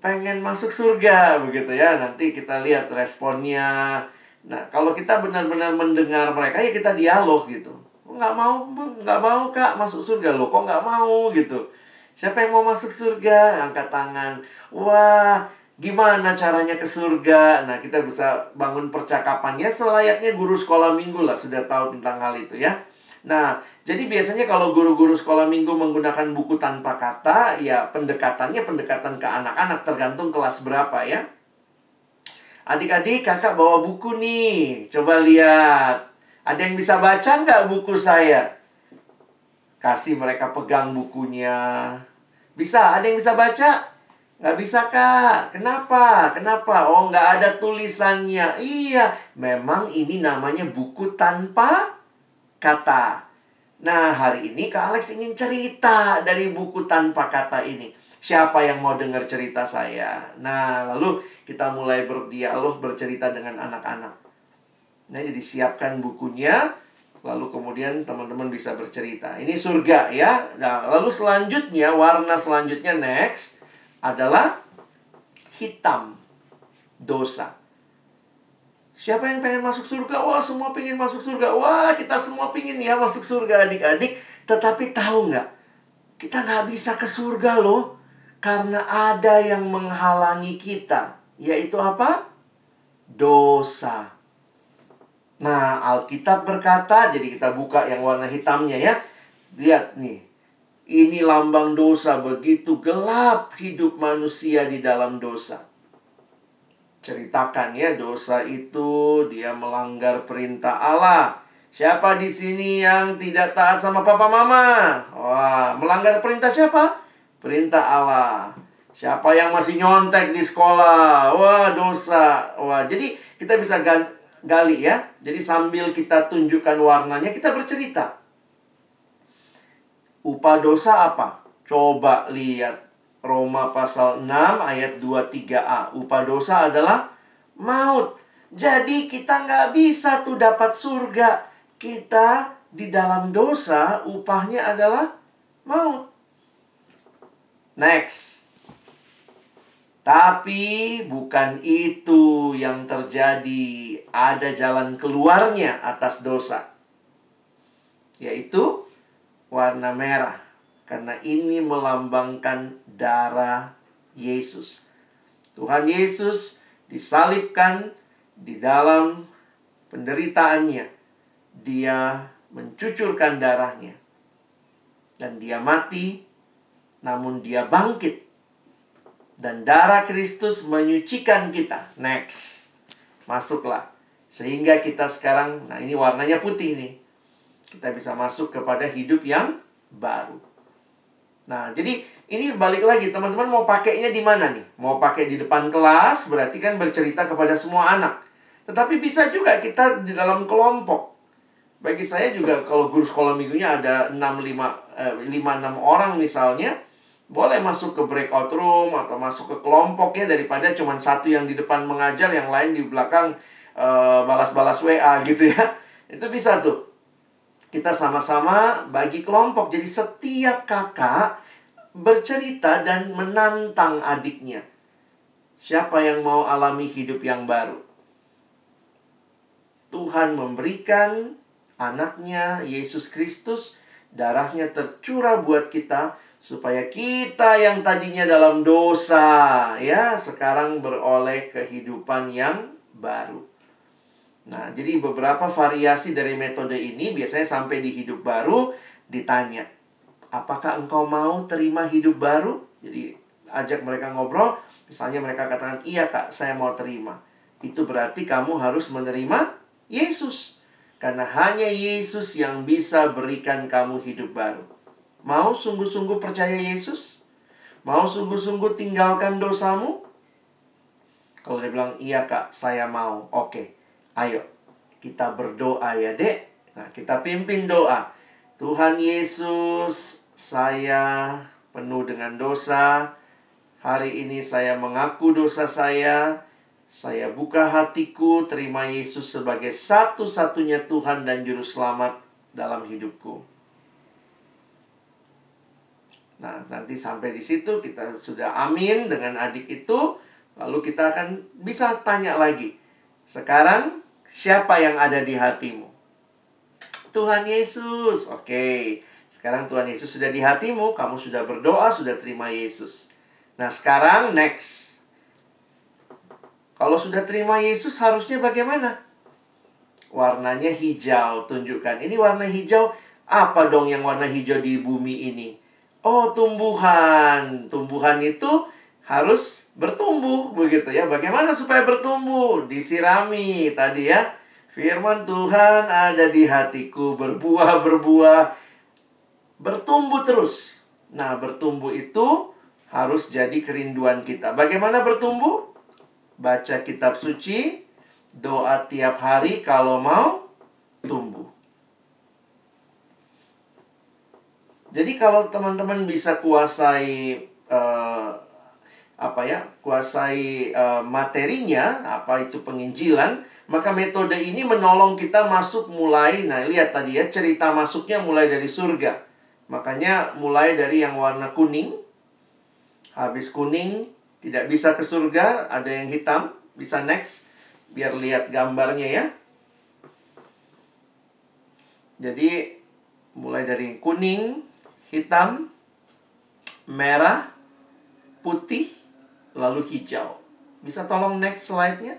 B: pengen masuk surga begitu ya? Nanti kita lihat responnya. Nah, kalau kita benar-benar mendengar mereka ya kita dialog gitu. Nggak mau, nggak mau kak masuk surga loh. Kok nggak mau gitu? Siapa yang mau masuk surga? Angkat tangan. Wah, gimana caranya ke surga? Nah, kita bisa bangun percakapannya selayaknya guru sekolah minggu lah sudah tahu tentang hal itu ya. Nah, jadi biasanya kalau guru-guru sekolah minggu menggunakan buku tanpa kata, ya pendekatannya pendekatan ke anak-anak tergantung kelas berapa ya. Adik-adik, kakak bawa buku nih. Coba lihat. Ada yang bisa baca nggak buku saya? Kasih mereka pegang bukunya. Bisa, ada yang bisa baca? Nggak bisa, Kak. Kenapa? Kenapa? Oh, nggak ada tulisannya. Iya, memang ini namanya buku tanpa kata. Nah, hari ini Kak Alex ingin cerita dari buku tanpa kata ini. Siapa yang mau dengar cerita saya? Nah, lalu kita mulai berdialog, bercerita dengan anak-anak. Nah, jadi siapkan bukunya, Lalu kemudian teman-teman bisa bercerita. Ini surga ya. Nah, lalu selanjutnya warna selanjutnya next adalah hitam dosa. Siapa yang pengen masuk surga? Wah, semua pengen masuk surga. Wah, kita semua pengen ya masuk surga adik-adik. Tetapi tahu nggak? Kita nggak bisa ke surga loh. Karena ada yang menghalangi kita. Yaitu apa? Dosa. Nah, Alkitab berkata, jadi kita buka yang warna hitamnya ya. Lihat nih. Ini lambang dosa begitu gelap hidup manusia di dalam dosa. Ceritakan ya, dosa itu dia melanggar perintah Allah. Siapa di sini yang tidak taat sama papa mama? Wah, melanggar perintah siapa? Perintah Allah. Siapa yang masih nyontek di sekolah? Wah, dosa. Wah, jadi kita bisa gali ya. Jadi sambil kita tunjukkan warnanya, kita bercerita. Upah dosa apa? Coba lihat Roma pasal 6 ayat 23a. Upah dosa adalah maut. Jadi kita nggak bisa tuh dapat surga. Kita di dalam dosa upahnya adalah maut. Next. Tapi bukan itu yang terjadi. Ada jalan keluarnya atas dosa. Yaitu warna merah. Karena ini melambangkan darah Yesus. Tuhan Yesus disalibkan di dalam penderitaannya. Dia mencucurkan darahnya. Dan dia mati, namun dia bangkit dan darah Kristus menyucikan kita. Next. Masuklah. Sehingga kita sekarang, nah ini warnanya putih nih. Kita bisa masuk kepada hidup yang baru. Nah, jadi ini balik lagi, teman-teman mau pakainya di mana nih? Mau pakai di depan kelas, berarti kan bercerita kepada semua anak. Tetapi bisa juga kita di dalam kelompok. Bagi saya juga kalau guru sekolah minggunya ada 6 5 5 6 orang misalnya, boleh masuk ke breakout room atau masuk ke kelompok ya daripada cuma satu yang di depan mengajar yang lain di belakang eh, balas-balas WA gitu ya. Itu bisa tuh. Kita sama-sama bagi kelompok. Jadi setiap kakak bercerita dan menantang adiknya. Siapa yang mau alami hidup yang baru? Tuhan memberikan anaknya Yesus Kristus darahnya tercurah buat kita supaya kita yang tadinya dalam dosa ya sekarang beroleh kehidupan yang baru. Nah, jadi beberapa variasi dari metode ini biasanya sampai di hidup baru ditanya, apakah engkau mau terima hidup baru? Jadi ajak mereka ngobrol, misalnya mereka katakan, iya kak, saya mau terima. Itu berarti kamu harus menerima Yesus. Karena hanya Yesus yang bisa berikan kamu hidup baru. Mau sungguh-sungguh percaya Yesus? Mau sungguh-sungguh tinggalkan dosamu? Kalau dia bilang, iya kak, saya mau. Oke, ayo kita berdoa ya dek. Nah, kita pimpin doa. Tuhan Yesus, saya penuh dengan dosa. Hari ini saya mengaku dosa saya. Saya buka hatiku, terima Yesus sebagai satu-satunya Tuhan dan Juru Selamat dalam hidupku. Nah, nanti sampai di situ kita sudah amin dengan adik itu. Lalu kita akan bisa tanya lagi. Sekarang, siapa yang ada di hatimu? Tuhan Yesus. Oke, sekarang Tuhan Yesus sudah di hatimu. Kamu sudah berdoa, sudah terima Yesus. Nah, sekarang next. Kalau sudah terima Yesus, harusnya bagaimana? Warnanya hijau, tunjukkan. Ini warna hijau, apa dong yang warna hijau di bumi ini? Oh, tumbuhan. Tumbuhan itu harus bertumbuh begitu ya. Bagaimana supaya bertumbuh? Disirami tadi ya. Firman Tuhan ada di hatiku, berbuah, berbuah, bertumbuh terus. Nah, bertumbuh itu harus jadi kerinduan kita. Bagaimana bertumbuh? Baca kitab suci, doa tiap hari kalau mau tumbuh. Jadi kalau teman-teman bisa kuasai uh, apa ya kuasai uh, materinya apa itu penginjilan maka metode ini menolong kita masuk mulai nah lihat tadi ya cerita masuknya mulai dari surga. Makanya mulai dari yang warna kuning habis kuning tidak bisa ke surga ada yang hitam bisa next biar lihat gambarnya ya. Jadi mulai dari kuning hitam merah putih lalu hijau. Bisa tolong next slide-nya?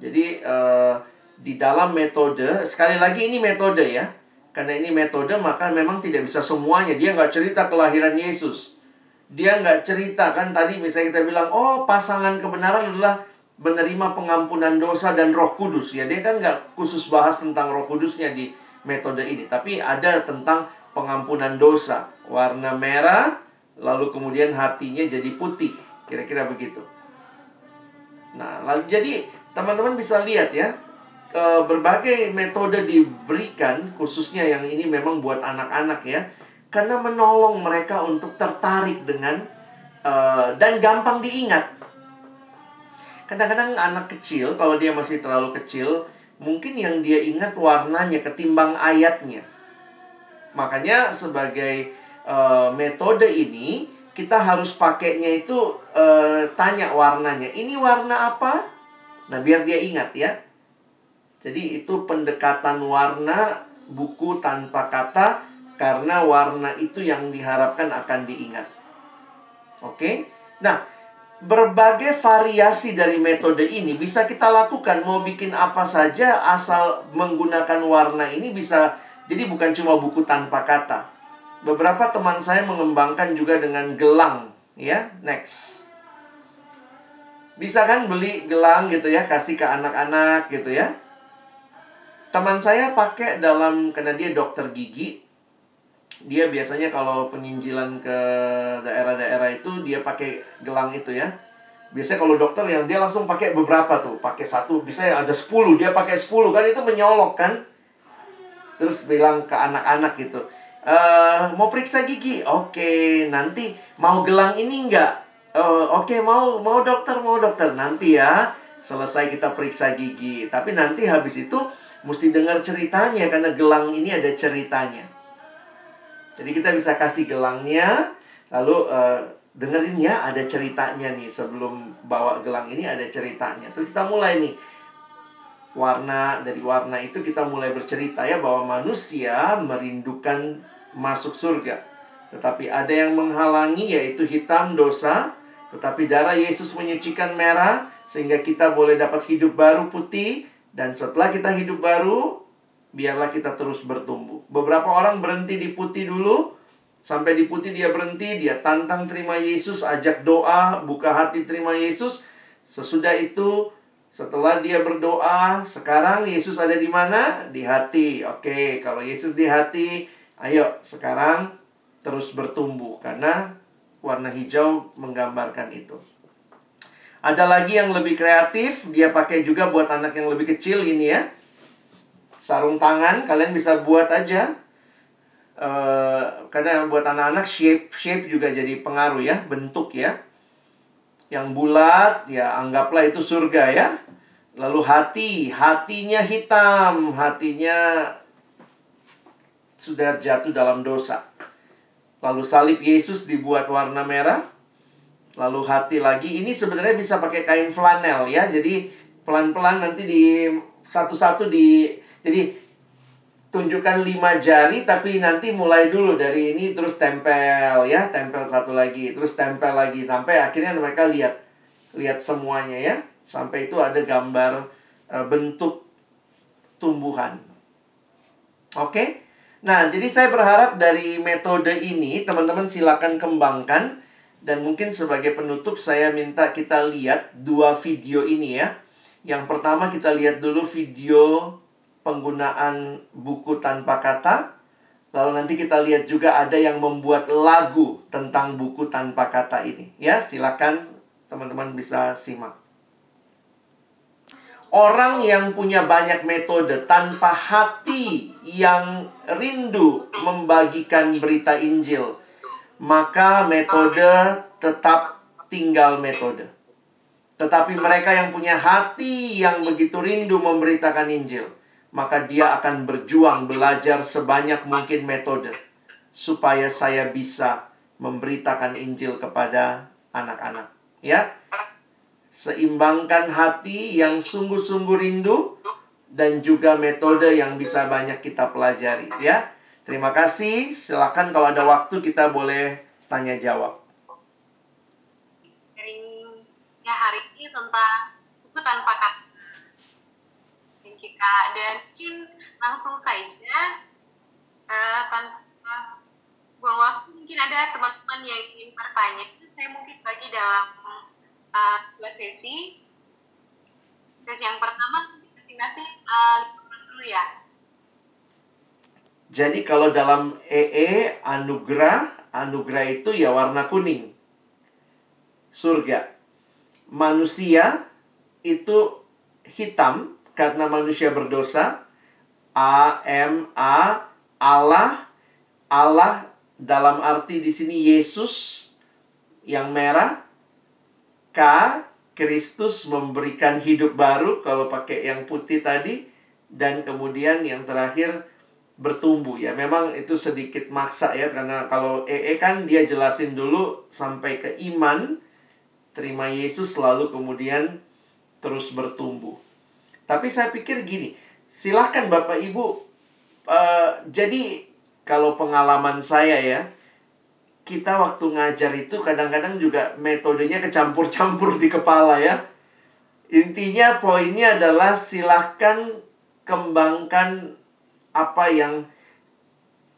B: Jadi uh, di dalam metode, sekali lagi ini metode ya. Karena ini metode maka memang tidak bisa semuanya. Dia nggak cerita kelahiran Yesus. Dia nggak cerita kan tadi misalnya kita bilang, oh pasangan kebenaran adalah menerima pengampunan dosa dan roh kudus. Ya dia kan nggak khusus bahas tentang roh kudusnya di metode ini. Tapi ada tentang pengampunan dosa. Warna merah, lalu kemudian hatinya jadi putih. Kira-kira begitu. Nah, lalu jadi teman-teman bisa lihat ya, ke berbagai metode diberikan, khususnya yang ini memang buat anak-anak ya, karena menolong mereka untuk tertarik dengan uh, dan gampang diingat. Kadang-kadang anak kecil, kalau dia masih terlalu kecil, mungkin yang dia ingat warnanya ketimbang ayatnya. Makanya sebagai uh, metode ini kita harus pakainya itu uh, tanya warnanya. Ini warna apa? Nah, biar dia ingat ya. Jadi itu pendekatan warna buku tanpa kata karena warna itu yang diharapkan akan diingat. Oke? Nah, berbagai variasi dari metode ini bisa kita lakukan mau bikin apa saja asal menggunakan warna ini bisa jadi bukan cuma buku tanpa kata Beberapa teman saya mengembangkan juga dengan gelang, ya. Next. Bisa kan beli gelang gitu ya, kasih ke anak-anak gitu ya. Teman saya pakai dalam karena dia dokter gigi. Dia biasanya kalau penginjilan ke daerah-daerah itu dia pakai gelang itu ya. Biasanya kalau dokter yang dia langsung pakai beberapa tuh, pakai satu, bisa ada 10, dia pakai 10 kan itu menyolok kan. Terus bilang ke anak-anak gitu Uh, mau periksa gigi? Oke, okay, nanti mau gelang ini enggak? Uh, Oke, okay, mau mau dokter, mau dokter. Nanti ya, selesai kita periksa gigi. Tapi nanti habis itu mesti dengar ceritanya karena gelang ini ada ceritanya. Jadi kita bisa kasih gelangnya, lalu uh, dengerin ya ada ceritanya nih sebelum bawa gelang ini ada ceritanya. Terus kita mulai nih warna dari warna itu kita mulai bercerita ya bahwa manusia merindukan masuk surga. Tetapi ada yang menghalangi yaitu hitam dosa, tetapi darah Yesus menyucikan merah sehingga kita boleh dapat hidup baru putih dan setelah kita hidup baru biarlah kita terus bertumbuh. Beberapa orang berhenti di putih dulu, Sampai di putih dia berhenti, dia tantang terima Yesus, ajak doa, buka hati terima Yesus. Sesudah itu, setelah dia berdoa, sekarang Yesus ada di mana? Di hati. Oke, kalau Yesus di hati, ayo sekarang terus bertumbuh karena warna hijau menggambarkan itu. Ada lagi yang lebih kreatif, dia pakai juga buat anak yang lebih kecil ini ya. Sarung tangan, kalian bisa buat aja Uh, karena buat anak-anak shape shape juga jadi pengaruh ya bentuk ya yang bulat ya anggaplah itu surga ya lalu hati hatinya hitam hatinya sudah jatuh dalam dosa. Lalu salib Yesus dibuat warna merah lalu hati lagi. Ini sebenarnya bisa pakai kain flanel ya. Jadi pelan-pelan nanti di satu-satu di jadi tunjukkan lima jari tapi nanti mulai dulu dari ini terus tempel ya tempel satu lagi terus tempel lagi sampai akhirnya mereka lihat lihat semuanya ya sampai itu ada gambar e, bentuk tumbuhan oke okay? nah jadi saya berharap dari metode ini teman-teman silakan kembangkan dan mungkin sebagai penutup saya minta kita lihat dua video ini ya yang pertama kita lihat dulu video penggunaan buku tanpa kata. Lalu nanti kita lihat juga ada yang membuat lagu tentang buku tanpa kata ini. Ya, silakan teman-teman bisa simak. Orang yang punya banyak metode tanpa hati yang rindu membagikan berita Injil, maka metode tetap tinggal metode. Tetapi mereka yang punya hati yang begitu rindu memberitakan Injil, maka dia akan berjuang belajar sebanyak mungkin metode supaya saya bisa memberitakan Injil kepada anak-anak. Ya. Seimbangkan hati yang sungguh-sungguh rindu dan juga metode yang bisa banyak kita pelajari, ya. Terima kasih. Silakan kalau ada waktu kita boleh tanya jawab.
C: Ya hari ini tentang buku tanpa kata kita dan mungkin langsung saja uh, tanpa buang waktu mungkin ada teman-teman yang ingin bertanya saya mungkin bagi dalam uh, dua sesi. Sesi yang pertama masing-masing uh, dulu ya.
B: Jadi kalau dalam EE anugerah anugerah itu ya warna kuning. Surga. Manusia itu hitam karena manusia berdosa. A M A Allah. Allah dalam arti di sini Yesus yang merah. K Kristus memberikan hidup baru kalau pakai yang putih tadi dan kemudian yang terakhir bertumbuh ya. Memang itu sedikit maksa ya karena kalau EE kan dia jelasin dulu sampai ke iman terima Yesus lalu kemudian terus bertumbuh. Tapi saya pikir gini, silahkan Bapak Ibu. Uh, jadi kalau pengalaman saya ya, kita waktu ngajar itu kadang-kadang juga metodenya kecampur-campur di kepala ya. Intinya poinnya adalah silahkan kembangkan apa yang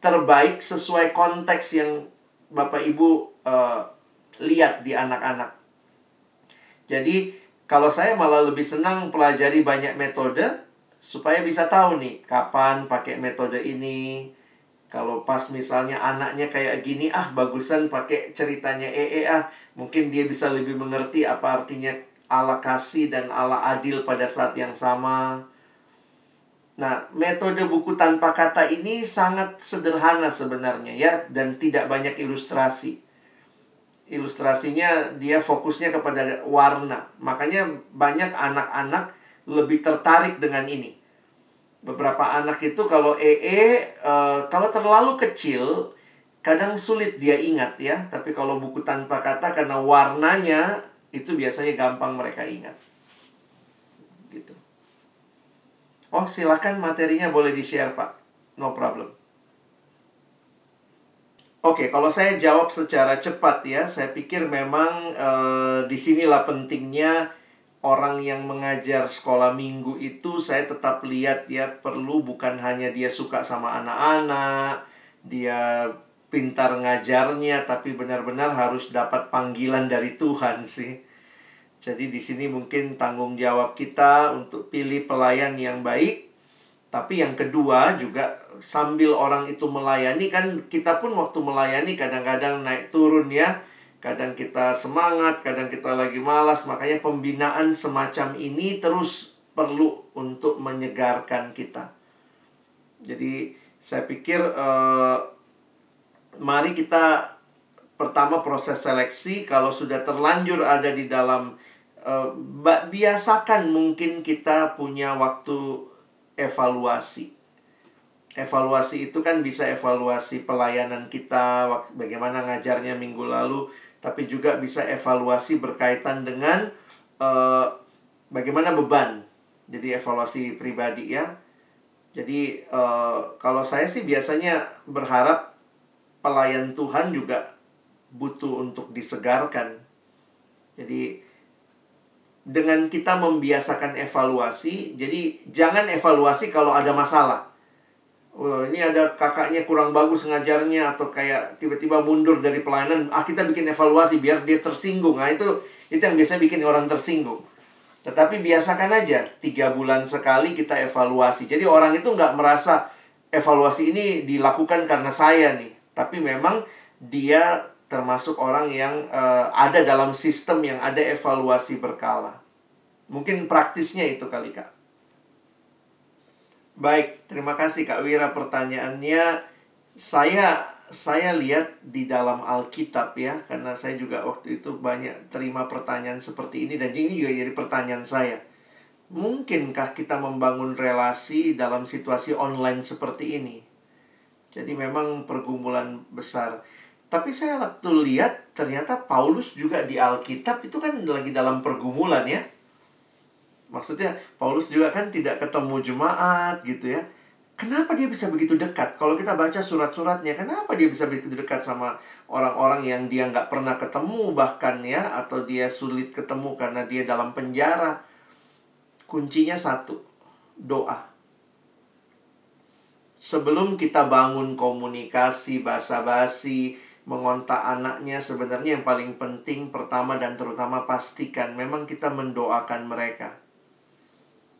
B: terbaik sesuai konteks yang Bapak Ibu uh, lihat di anak-anak. Jadi kalau saya malah lebih senang pelajari banyak metode supaya bisa tahu nih kapan pakai metode ini. Kalau pas misalnya anaknya kayak gini, ah bagusan pakai ceritanya EE ah. Mungkin dia bisa lebih mengerti apa artinya Allah kasih dan Allah adil pada saat yang sama. Nah, metode buku tanpa kata ini sangat sederhana sebenarnya ya dan tidak banyak ilustrasi ilustrasinya dia fokusnya kepada warna. Makanya banyak anak-anak lebih tertarik dengan ini. Beberapa anak itu kalau EE uh, kalau terlalu kecil kadang sulit dia ingat ya, tapi kalau buku tanpa kata karena warnanya itu biasanya gampang mereka ingat. Gitu. Oh, silakan materinya boleh di-share, Pak. No problem. Oke, kalau saya jawab secara cepat ya, saya pikir memang e, di sinilah pentingnya orang yang mengajar sekolah minggu itu saya tetap lihat ya perlu bukan hanya dia suka sama anak-anak, dia pintar ngajarnya, tapi benar-benar harus dapat panggilan dari Tuhan sih. Jadi di sini mungkin tanggung jawab kita untuk pilih pelayan yang baik. Tapi yang kedua juga sambil orang itu melayani kan kita pun waktu melayani kadang-kadang naik turun ya. Kadang kita semangat, kadang kita lagi malas. Makanya pembinaan semacam ini terus perlu untuk menyegarkan kita. Jadi saya pikir uh, mari kita pertama proses seleksi kalau sudah terlanjur ada di dalam uh, biasakan mungkin kita punya waktu evaluasi. Evaluasi itu kan bisa evaluasi pelayanan kita, bagaimana ngajarnya minggu lalu, tapi juga bisa evaluasi berkaitan dengan uh, bagaimana beban. Jadi evaluasi pribadi ya. Jadi uh, kalau saya sih biasanya berharap pelayan Tuhan juga butuh untuk disegarkan. Jadi dengan kita membiasakan evaluasi, jadi jangan evaluasi kalau ada masalah. Oh, ini ada kakaknya kurang bagus ngajarnya atau kayak tiba-tiba mundur dari pelayanan. Ah, kita bikin evaluasi biar dia tersinggung. Nah, itu itu yang biasa bikin orang tersinggung. Tetapi biasakan aja, tiga bulan sekali kita evaluasi. Jadi orang itu nggak merasa evaluasi ini dilakukan karena saya nih. Tapi memang dia termasuk orang yang uh, ada dalam sistem yang ada evaluasi berkala. Mungkin praktisnya itu kali Kak. Baik, terima kasih Kak Wira pertanyaannya. Saya saya lihat di dalam Alkitab ya, karena saya juga waktu itu banyak terima pertanyaan seperti ini dan ini juga jadi pertanyaan saya. Mungkinkah kita membangun relasi dalam situasi online seperti ini? Jadi memang pergumulan besar. Tapi saya waktu lihat ternyata Paulus juga di Alkitab itu kan lagi dalam pergumulan ya. Maksudnya Paulus juga kan tidak ketemu jemaat gitu ya Kenapa dia bisa begitu dekat? Kalau kita baca surat-suratnya, kenapa dia bisa begitu dekat sama orang-orang yang dia nggak pernah ketemu bahkan ya, atau dia sulit ketemu karena dia dalam penjara? Kuncinya satu, doa. Sebelum kita bangun komunikasi basa-basi, mengontak anaknya, sebenarnya yang paling penting pertama dan terutama pastikan memang kita mendoakan mereka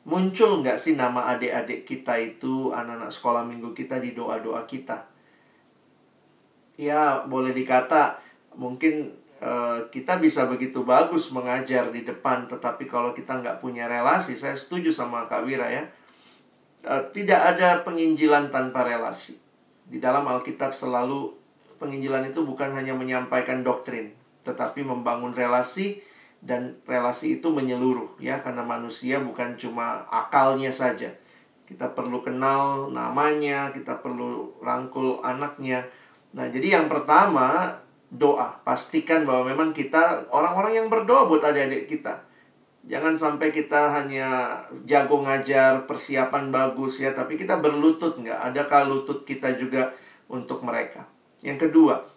B: Muncul nggak sih nama adik-adik kita itu, anak-anak sekolah minggu kita di doa-doa kita? Ya, boleh dikata mungkin uh, kita bisa begitu bagus mengajar di depan, tetapi kalau kita nggak punya relasi, saya setuju sama Kak Wira ya. Uh, tidak ada penginjilan tanpa relasi. Di dalam Alkitab selalu penginjilan itu bukan hanya menyampaikan doktrin, tetapi membangun relasi dan relasi itu menyeluruh ya karena manusia bukan cuma akalnya saja. Kita perlu kenal namanya, kita perlu rangkul anaknya. Nah, jadi yang pertama doa. Pastikan bahwa memang kita orang-orang yang berdoa buat adik-adik kita. Jangan sampai kita hanya jago ngajar, persiapan bagus ya, tapi kita berlutut nggak? Adakah lutut kita juga untuk mereka? Yang kedua,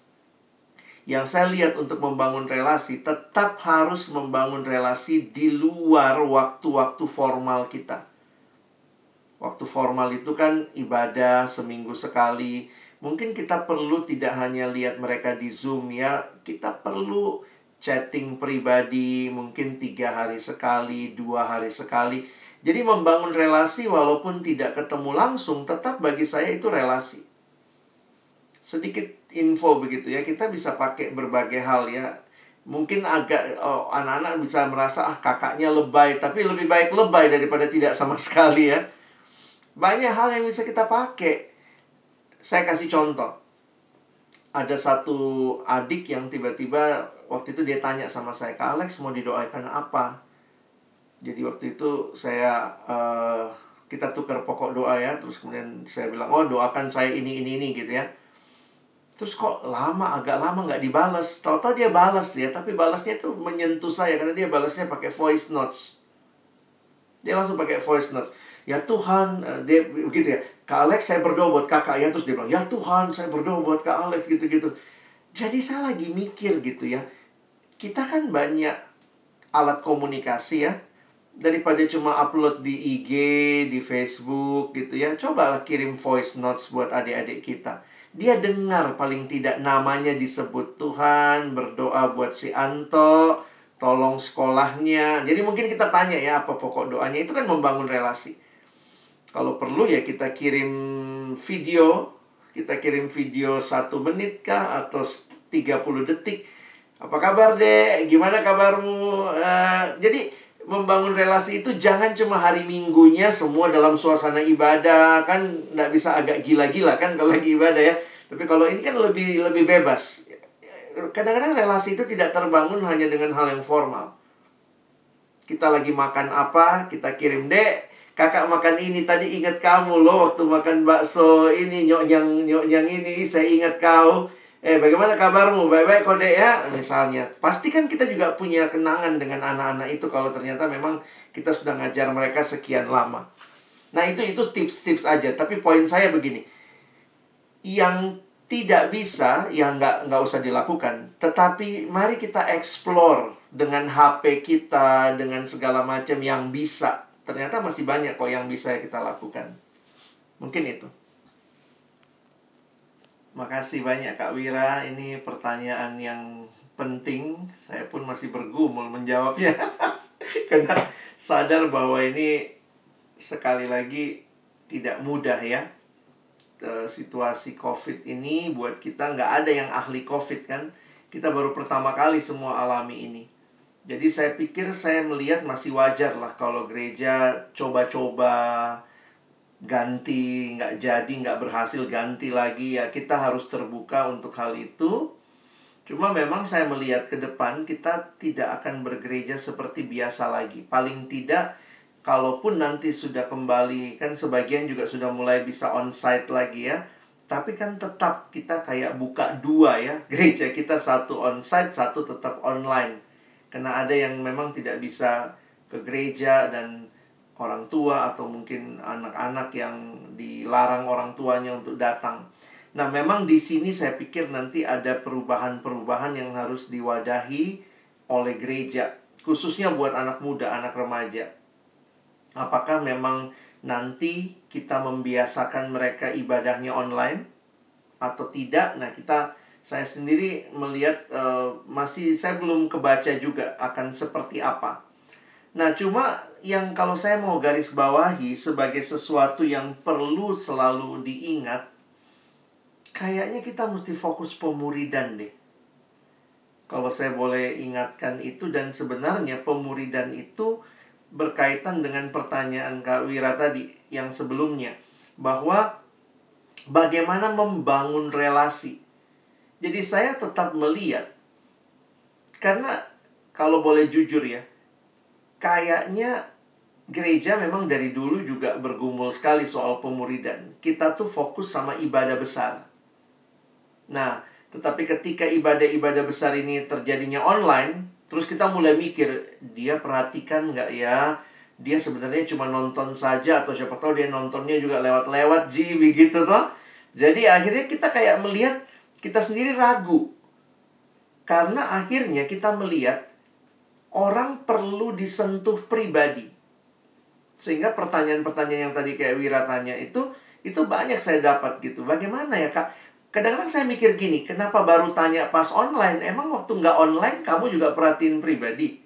B: yang saya lihat untuk membangun relasi tetap harus membangun relasi di luar waktu-waktu formal kita. Waktu formal itu kan ibadah seminggu sekali. Mungkin kita perlu tidak hanya lihat mereka di Zoom ya, kita perlu chatting pribadi mungkin tiga hari sekali, dua hari sekali. Jadi membangun relasi walaupun tidak ketemu langsung, tetap bagi saya itu relasi sedikit info begitu ya. Kita bisa pakai berbagai hal ya. Mungkin agak oh, anak-anak bisa merasa ah kakaknya lebay. Tapi lebih baik lebay daripada tidak sama sekali ya. Banyak hal yang bisa kita pakai. Saya kasih contoh. Ada satu adik yang tiba-tiba waktu itu dia tanya sama saya kak Alex mau didoakan apa? Jadi waktu itu saya uh, kita tukar pokok doa ya. Terus kemudian saya bilang oh doakan saya ini ini ini gitu ya Terus kok lama, agak lama nggak dibalas. Tahu-tahu dia balas ya, tapi balasnya itu menyentuh saya karena dia balasnya pakai voice notes. Dia langsung pakai voice notes. Ya Tuhan, eh, dia begitu ya. Kak Alex saya berdoa buat kakak ya. Terus dia bilang, ya Tuhan saya berdoa buat Kak Alex gitu-gitu. Jadi saya lagi mikir gitu ya. Kita kan banyak alat komunikasi ya. Daripada cuma upload di IG, di Facebook gitu ya. Cobalah kirim voice notes buat adik-adik kita dia dengar paling tidak namanya disebut Tuhan, berdoa buat si Anto, tolong sekolahnya. Jadi mungkin kita tanya ya apa pokok doanya itu kan membangun relasi. Kalau perlu ya kita kirim video, kita kirim video satu menit kah atau 30 detik. Apa kabar dek? Gimana kabarmu? Uh, jadi membangun relasi itu jangan cuma hari minggunya semua dalam suasana ibadah kan nggak bisa agak gila-gila kan kalau lagi ibadah ya tapi kalau ini kan lebih lebih bebas kadang-kadang relasi itu tidak terbangun hanya dengan hal yang formal. Kita lagi makan apa, kita kirim, Dek, kakak makan ini tadi ingat kamu loh waktu makan bakso ini nyok nyok ini saya ingat kau. Eh bagaimana kabarmu? Baik-baik kode ya misalnya. Pasti kan kita juga punya kenangan dengan anak-anak itu kalau ternyata memang kita sudah ngajar mereka sekian lama. Nah itu itu tips-tips aja. Tapi poin saya begini. Yang tidak bisa, ya nggak, nggak usah dilakukan. Tetapi mari kita explore dengan HP kita, dengan segala macam yang bisa. Ternyata masih banyak kok yang bisa kita lakukan. Mungkin itu. Makasih banyak Kak Wira. Ini pertanyaan yang penting. Saya pun masih bergumul menjawabnya. Karena sadar bahwa ini sekali lagi tidak mudah ya uh, situasi COVID ini buat kita nggak ada yang ahli COVID kan. Kita baru pertama kali semua alami ini. Jadi saya pikir saya melihat masih wajar lah kalau gereja coba-coba ganti, nggak jadi, nggak berhasil ganti lagi ya kita harus terbuka untuk hal itu. Cuma memang saya melihat ke depan kita tidak akan bergereja seperti biasa lagi. Paling tidak kalaupun nanti sudah kembali kan sebagian juga sudah mulai bisa onsite lagi ya tapi kan tetap kita kayak buka dua ya gereja kita satu onsite satu tetap online karena ada yang memang tidak bisa ke gereja dan orang tua atau mungkin anak-anak yang dilarang orang tuanya untuk datang. Nah, memang di sini saya pikir nanti ada perubahan-perubahan yang harus diwadahi oleh gereja, khususnya buat anak muda, anak remaja Apakah memang nanti kita membiasakan mereka ibadahnya online atau tidak? Nah, kita saya sendiri melihat uh, masih saya belum kebaca juga akan seperti apa. Nah, cuma yang kalau saya mau garis bawahi sebagai sesuatu yang perlu selalu diingat, kayaknya kita mesti fokus pemuridan deh. Kalau saya boleh ingatkan itu dan sebenarnya pemuridan itu berkaitan dengan pertanyaan Kak Wira tadi yang sebelumnya bahwa bagaimana membangun relasi. Jadi saya tetap melihat karena kalau boleh jujur ya, kayaknya gereja memang dari dulu juga bergumul sekali soal pemuridan. Kita tuh fokus sama ibadah besar. Nah, tetapi ketika ibadah-ibadah besar ini terjadinya online, Terus kita mulai mikir, dia perhatikan nggak ya? Dia sebenarnya cuma nonton saja atau siapa tahu dia nontonnya juga lewat-lewat ji begitu toh. Jadi akhirnya kita kayak melihat kita sendiri ragu. Karena akhirnya kita melihat orang perlu disentuh pribadi. Sehingga pertanyaan-pertanyaan yang tadi kayak Wira tanya itu itu banyak saya dapat gitu. Bagaimana ya Kak? Kadang-kadang saya mikir gini, kenapa baru tanya pas online? Emang waktu nggak online kamu juga perhatiin pribadi?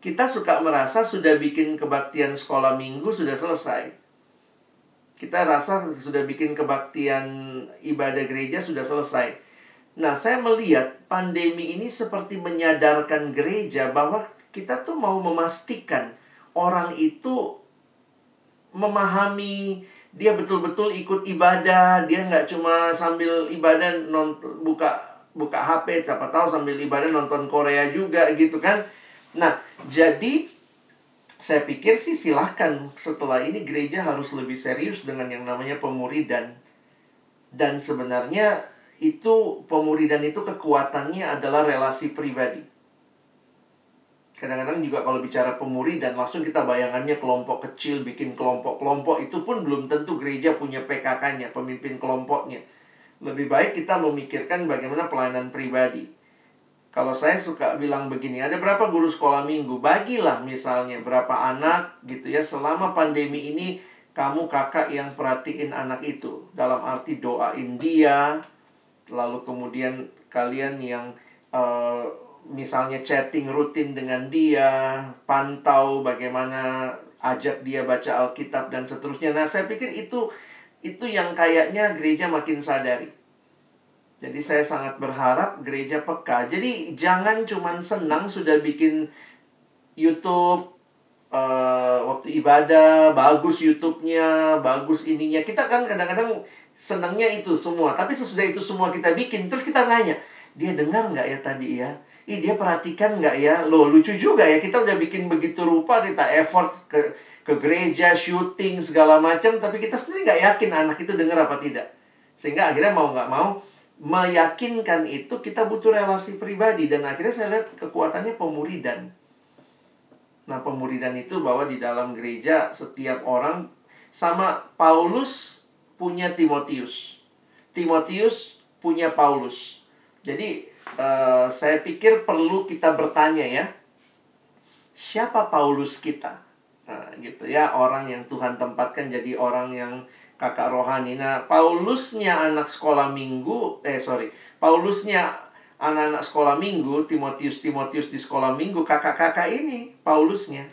B: Kita suka merasa sudah bikin kebaktian sekolah minggu sudah selesai. Kita rasa sudah bikin kebaktian ibadah gereja sudah selesai. Nah, saya melihat pandemi ini seperti menyadarkan gereja bahwa kita tuh mau memastikan orang itu memahami dia betul-betul ikut ibadah dia nggak cuma sambil ibadah non buka buka HP siapa tahu sambil ibadah nonton Korea juga gitu kan? Nah jadi saya pikir sih silahkan setelah ini gereja harus lebih serius dengan yang namanya pemuridan dan sebenarnya itu pemuridan itu kekuatannya adalah relasi pribadi Kadang-kadang juga kalau bicara pemuri dan langsung kita bayangannya kelompok kecil, bikin kelompok-kelompok itu pun belum tentu gereja punya PKK-nya, pemimpin kelompoknya. Lebih baik kita memikirkan bagaimana pelayanan pribadi. Kalau saya suka bilang begini, ada berapa guru sekolah minggu? Bagilah misalnya berapa anak gitu ya. Selama pandemi ini kamu kakak yang perhatiin anak itu. Dalam arti doain dia, lalu kemudian kalian yang uh, misalnya chatting rutin dengan dia, pantau bagaimana ajak dia baca Alkitab dan seterusnya. Nah, saya pikir itu itu yang kayaknya gereja makin sadari. Jadi saya sangat berharap gereja peka. Jadi jangan cuman senang sudah bikin YouTube uh, waktu ibadah, bagus YouTube-nya, bagus ininya. Kita kan kadang-kadang senangnya itu semua. Tapi sesudah itu semua kita bikin, terus kita nanya, dia dengar nggak ya tadi ya? Ih, dia perhatikan nggak ya? Loh, lucu juga ya. Kita udah bikin begitu rupa, kita effort ke ke gereja, syuting, segala macam. Tapi kita sendiri nggak yakin anak itu dengar apa tidak. Sehingga akhirnya mau nggak mau, meyakinkan itu kita butuh relasi pribadi dan akhirnya saya lihat kekuatannya pemuridan. Nah, pemuridan itu bahwa di dalam gereja setiap orang sama Paulus punya Timotius. Timotius punya Paulus. Jadi uh, saya pikir perlu kita bertanya ya. Siapa Paulus kita? Nah, gitu ya, orang yang Tuhan tempatkan jadi orang yang kakak rohani. Nah, Paulusnya anak sekolah minggu, eh sorry, Paulusnya anak-anak sekolah minggu, Timotius Timotius di sekolah minggu, kakak-kakak ini Paulusnya.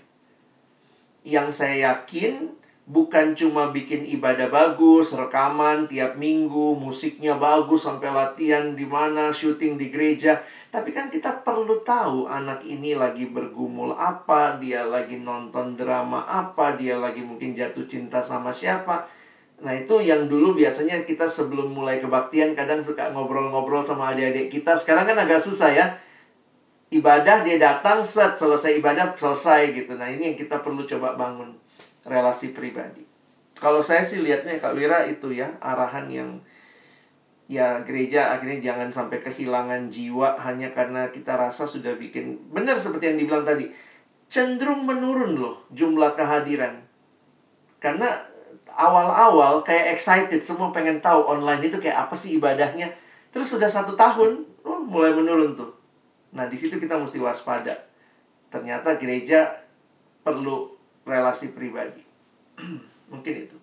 B: Yang saya yakin bukan cuma bikin ibadah bagus, rekaman tiap minggu, musiknya bagus sampai latihan di mana, syuting di gereja, tapi kan kita perlu tahu anak ini lagi bergumul apa, dia lagi nonton drama apa, dia lagi mungkin jatuh cinta sama siapa Nah itu yang dulu biasanya kita sebelum mulai kebaktian kadang suka ngobrol-ngobrol sama adik-adik kita. Sekarang kan agak susah ya. Ibadah dia datang set selesai ibadah selesai gitu. Nah ini yang kita perlu coba bangun relasi pribadi. Kalau saya sih lihatnya Kak Wira itu ya arahan yang ya gereja akhirnya jangan sampai kehilangan jiwa hanya karena kita rasa sudah bikin benar seperti yang dibilang tadi cenderung menurun loh jumlah kehadiran. Karena awal-awal kayak excited semua pengen tahu online itu kayak apa sih ibadahnya. Terus sudah satu tahun oh mulai menurun tuh. Nah di situ kita mesti waspada. Ternyata gereja perlu relasi pribadi. Mungkin itu.